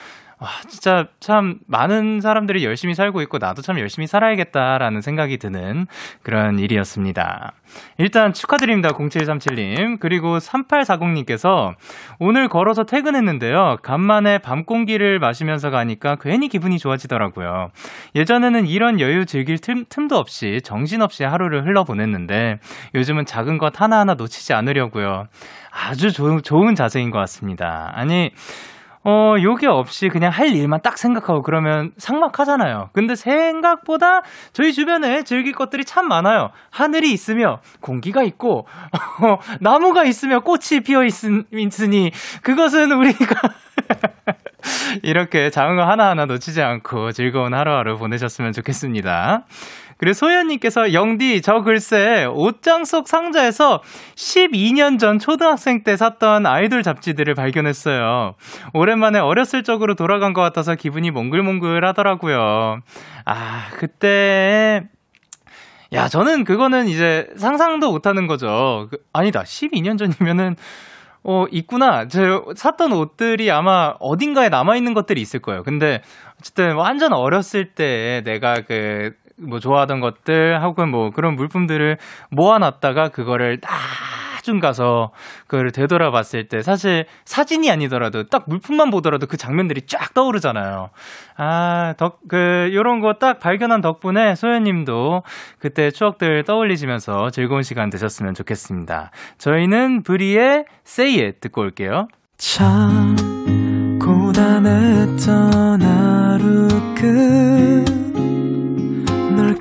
와, 진짜 참 많은 사람들이 열심히 살고 있고 나도 참 열심히 살아야겠다라는 생각이 드는 그런 일이었습니다. 일단 축하드립니다. 0737님. 그리고 3840님께서 오늘 걸어서 퇴근했는데요. 간만에 밤 공기를 마시면서 가니까 괜히 기분이 좋아지더라고요. 예전에는 이런 여유 즐길 틈, 틈도 없이 정신없이 하루를 흘러보냈는데 요즘은 작은 것 하나하나 놓치지 않으려고요. 아주 조, 좋은 자세인 것 같습니다. 아니, 어, 요게 없이 그냥 할 일만 딱 생각하고 그러면 삭막하잖아요. 근데 생각보다 저희 주변에 즐길 것들이 참 많아요. 하늘이 있으며 공기가 있고, *laughs* 어, 나무가 있으며 꽃이 피어 있, 있으니 그것은 우리가 *laughs* 이렇게 작은 거 하나하나 놓치지 않고 즐거운 하루하루 보내셨으면 좋겠습니다. 그리고 소연님께서 영디 저 글쎄 옷장 속 상자에서 12년 전 초등학생 때 샀던 아이돌 잡지들을 발견했어요. 오랜만에 어렸을 적으로 돌아간 것 같아서 기분이 몽글몽글 하더라고요. 아 그때 야 저는 그거는 이제 상상도 못하는 거죠. 그, 아니다 12년 전이면은 어, 있구나. 저 샀던 옷들이 아마 어딘가에 남아있는 것들이 있을 거예요. 근데, 어쨌든 완전 어렸을 때 내가 그, 뭐 좋아하던 것들 혹은 뭐 그런 물품들을 모아놨다가 그거를 나중 가서 그걸 되돌아봤을 때 사실 사진이 아니더라도 딱 물품만 보더라도 그 장면들이 쫙 떠오르잖아요. 아, 덕, 그, 요런 거 딱 발견한 덕분에 소연님도 그때 추억들 떠올리시면서 즐거운 시간 되셨으면 좋겠습니다. 저희는 브리의 Say It 듣고 올게요. 참 고단했던 하루 끝널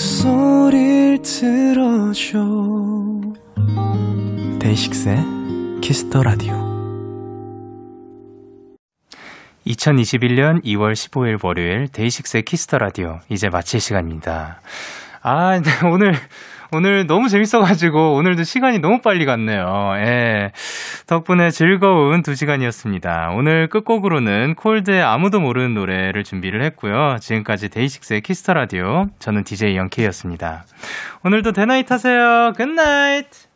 목소리를 들어줘. DAY6의 Kiss the Radio 2021년 2월 15일 월요일 데이식스의 키스 더 라디오 이제 마칠 시간입니다. 아, *laughs* 오늘 오늘 너무 재밌어가지고 오늘도 시간이 너무 빨리 갔네요. 예. 덕분에 즐거운 두 시간이었습니다. 오늘 끝곡으로는 콜드의 아무도 모르는 노래를 준비를 했고요. 지금까지 데이식스의 키스 더 라디오 저는 DJ 영케이였습니다. 오늘도 데나잇 하세요. Good night.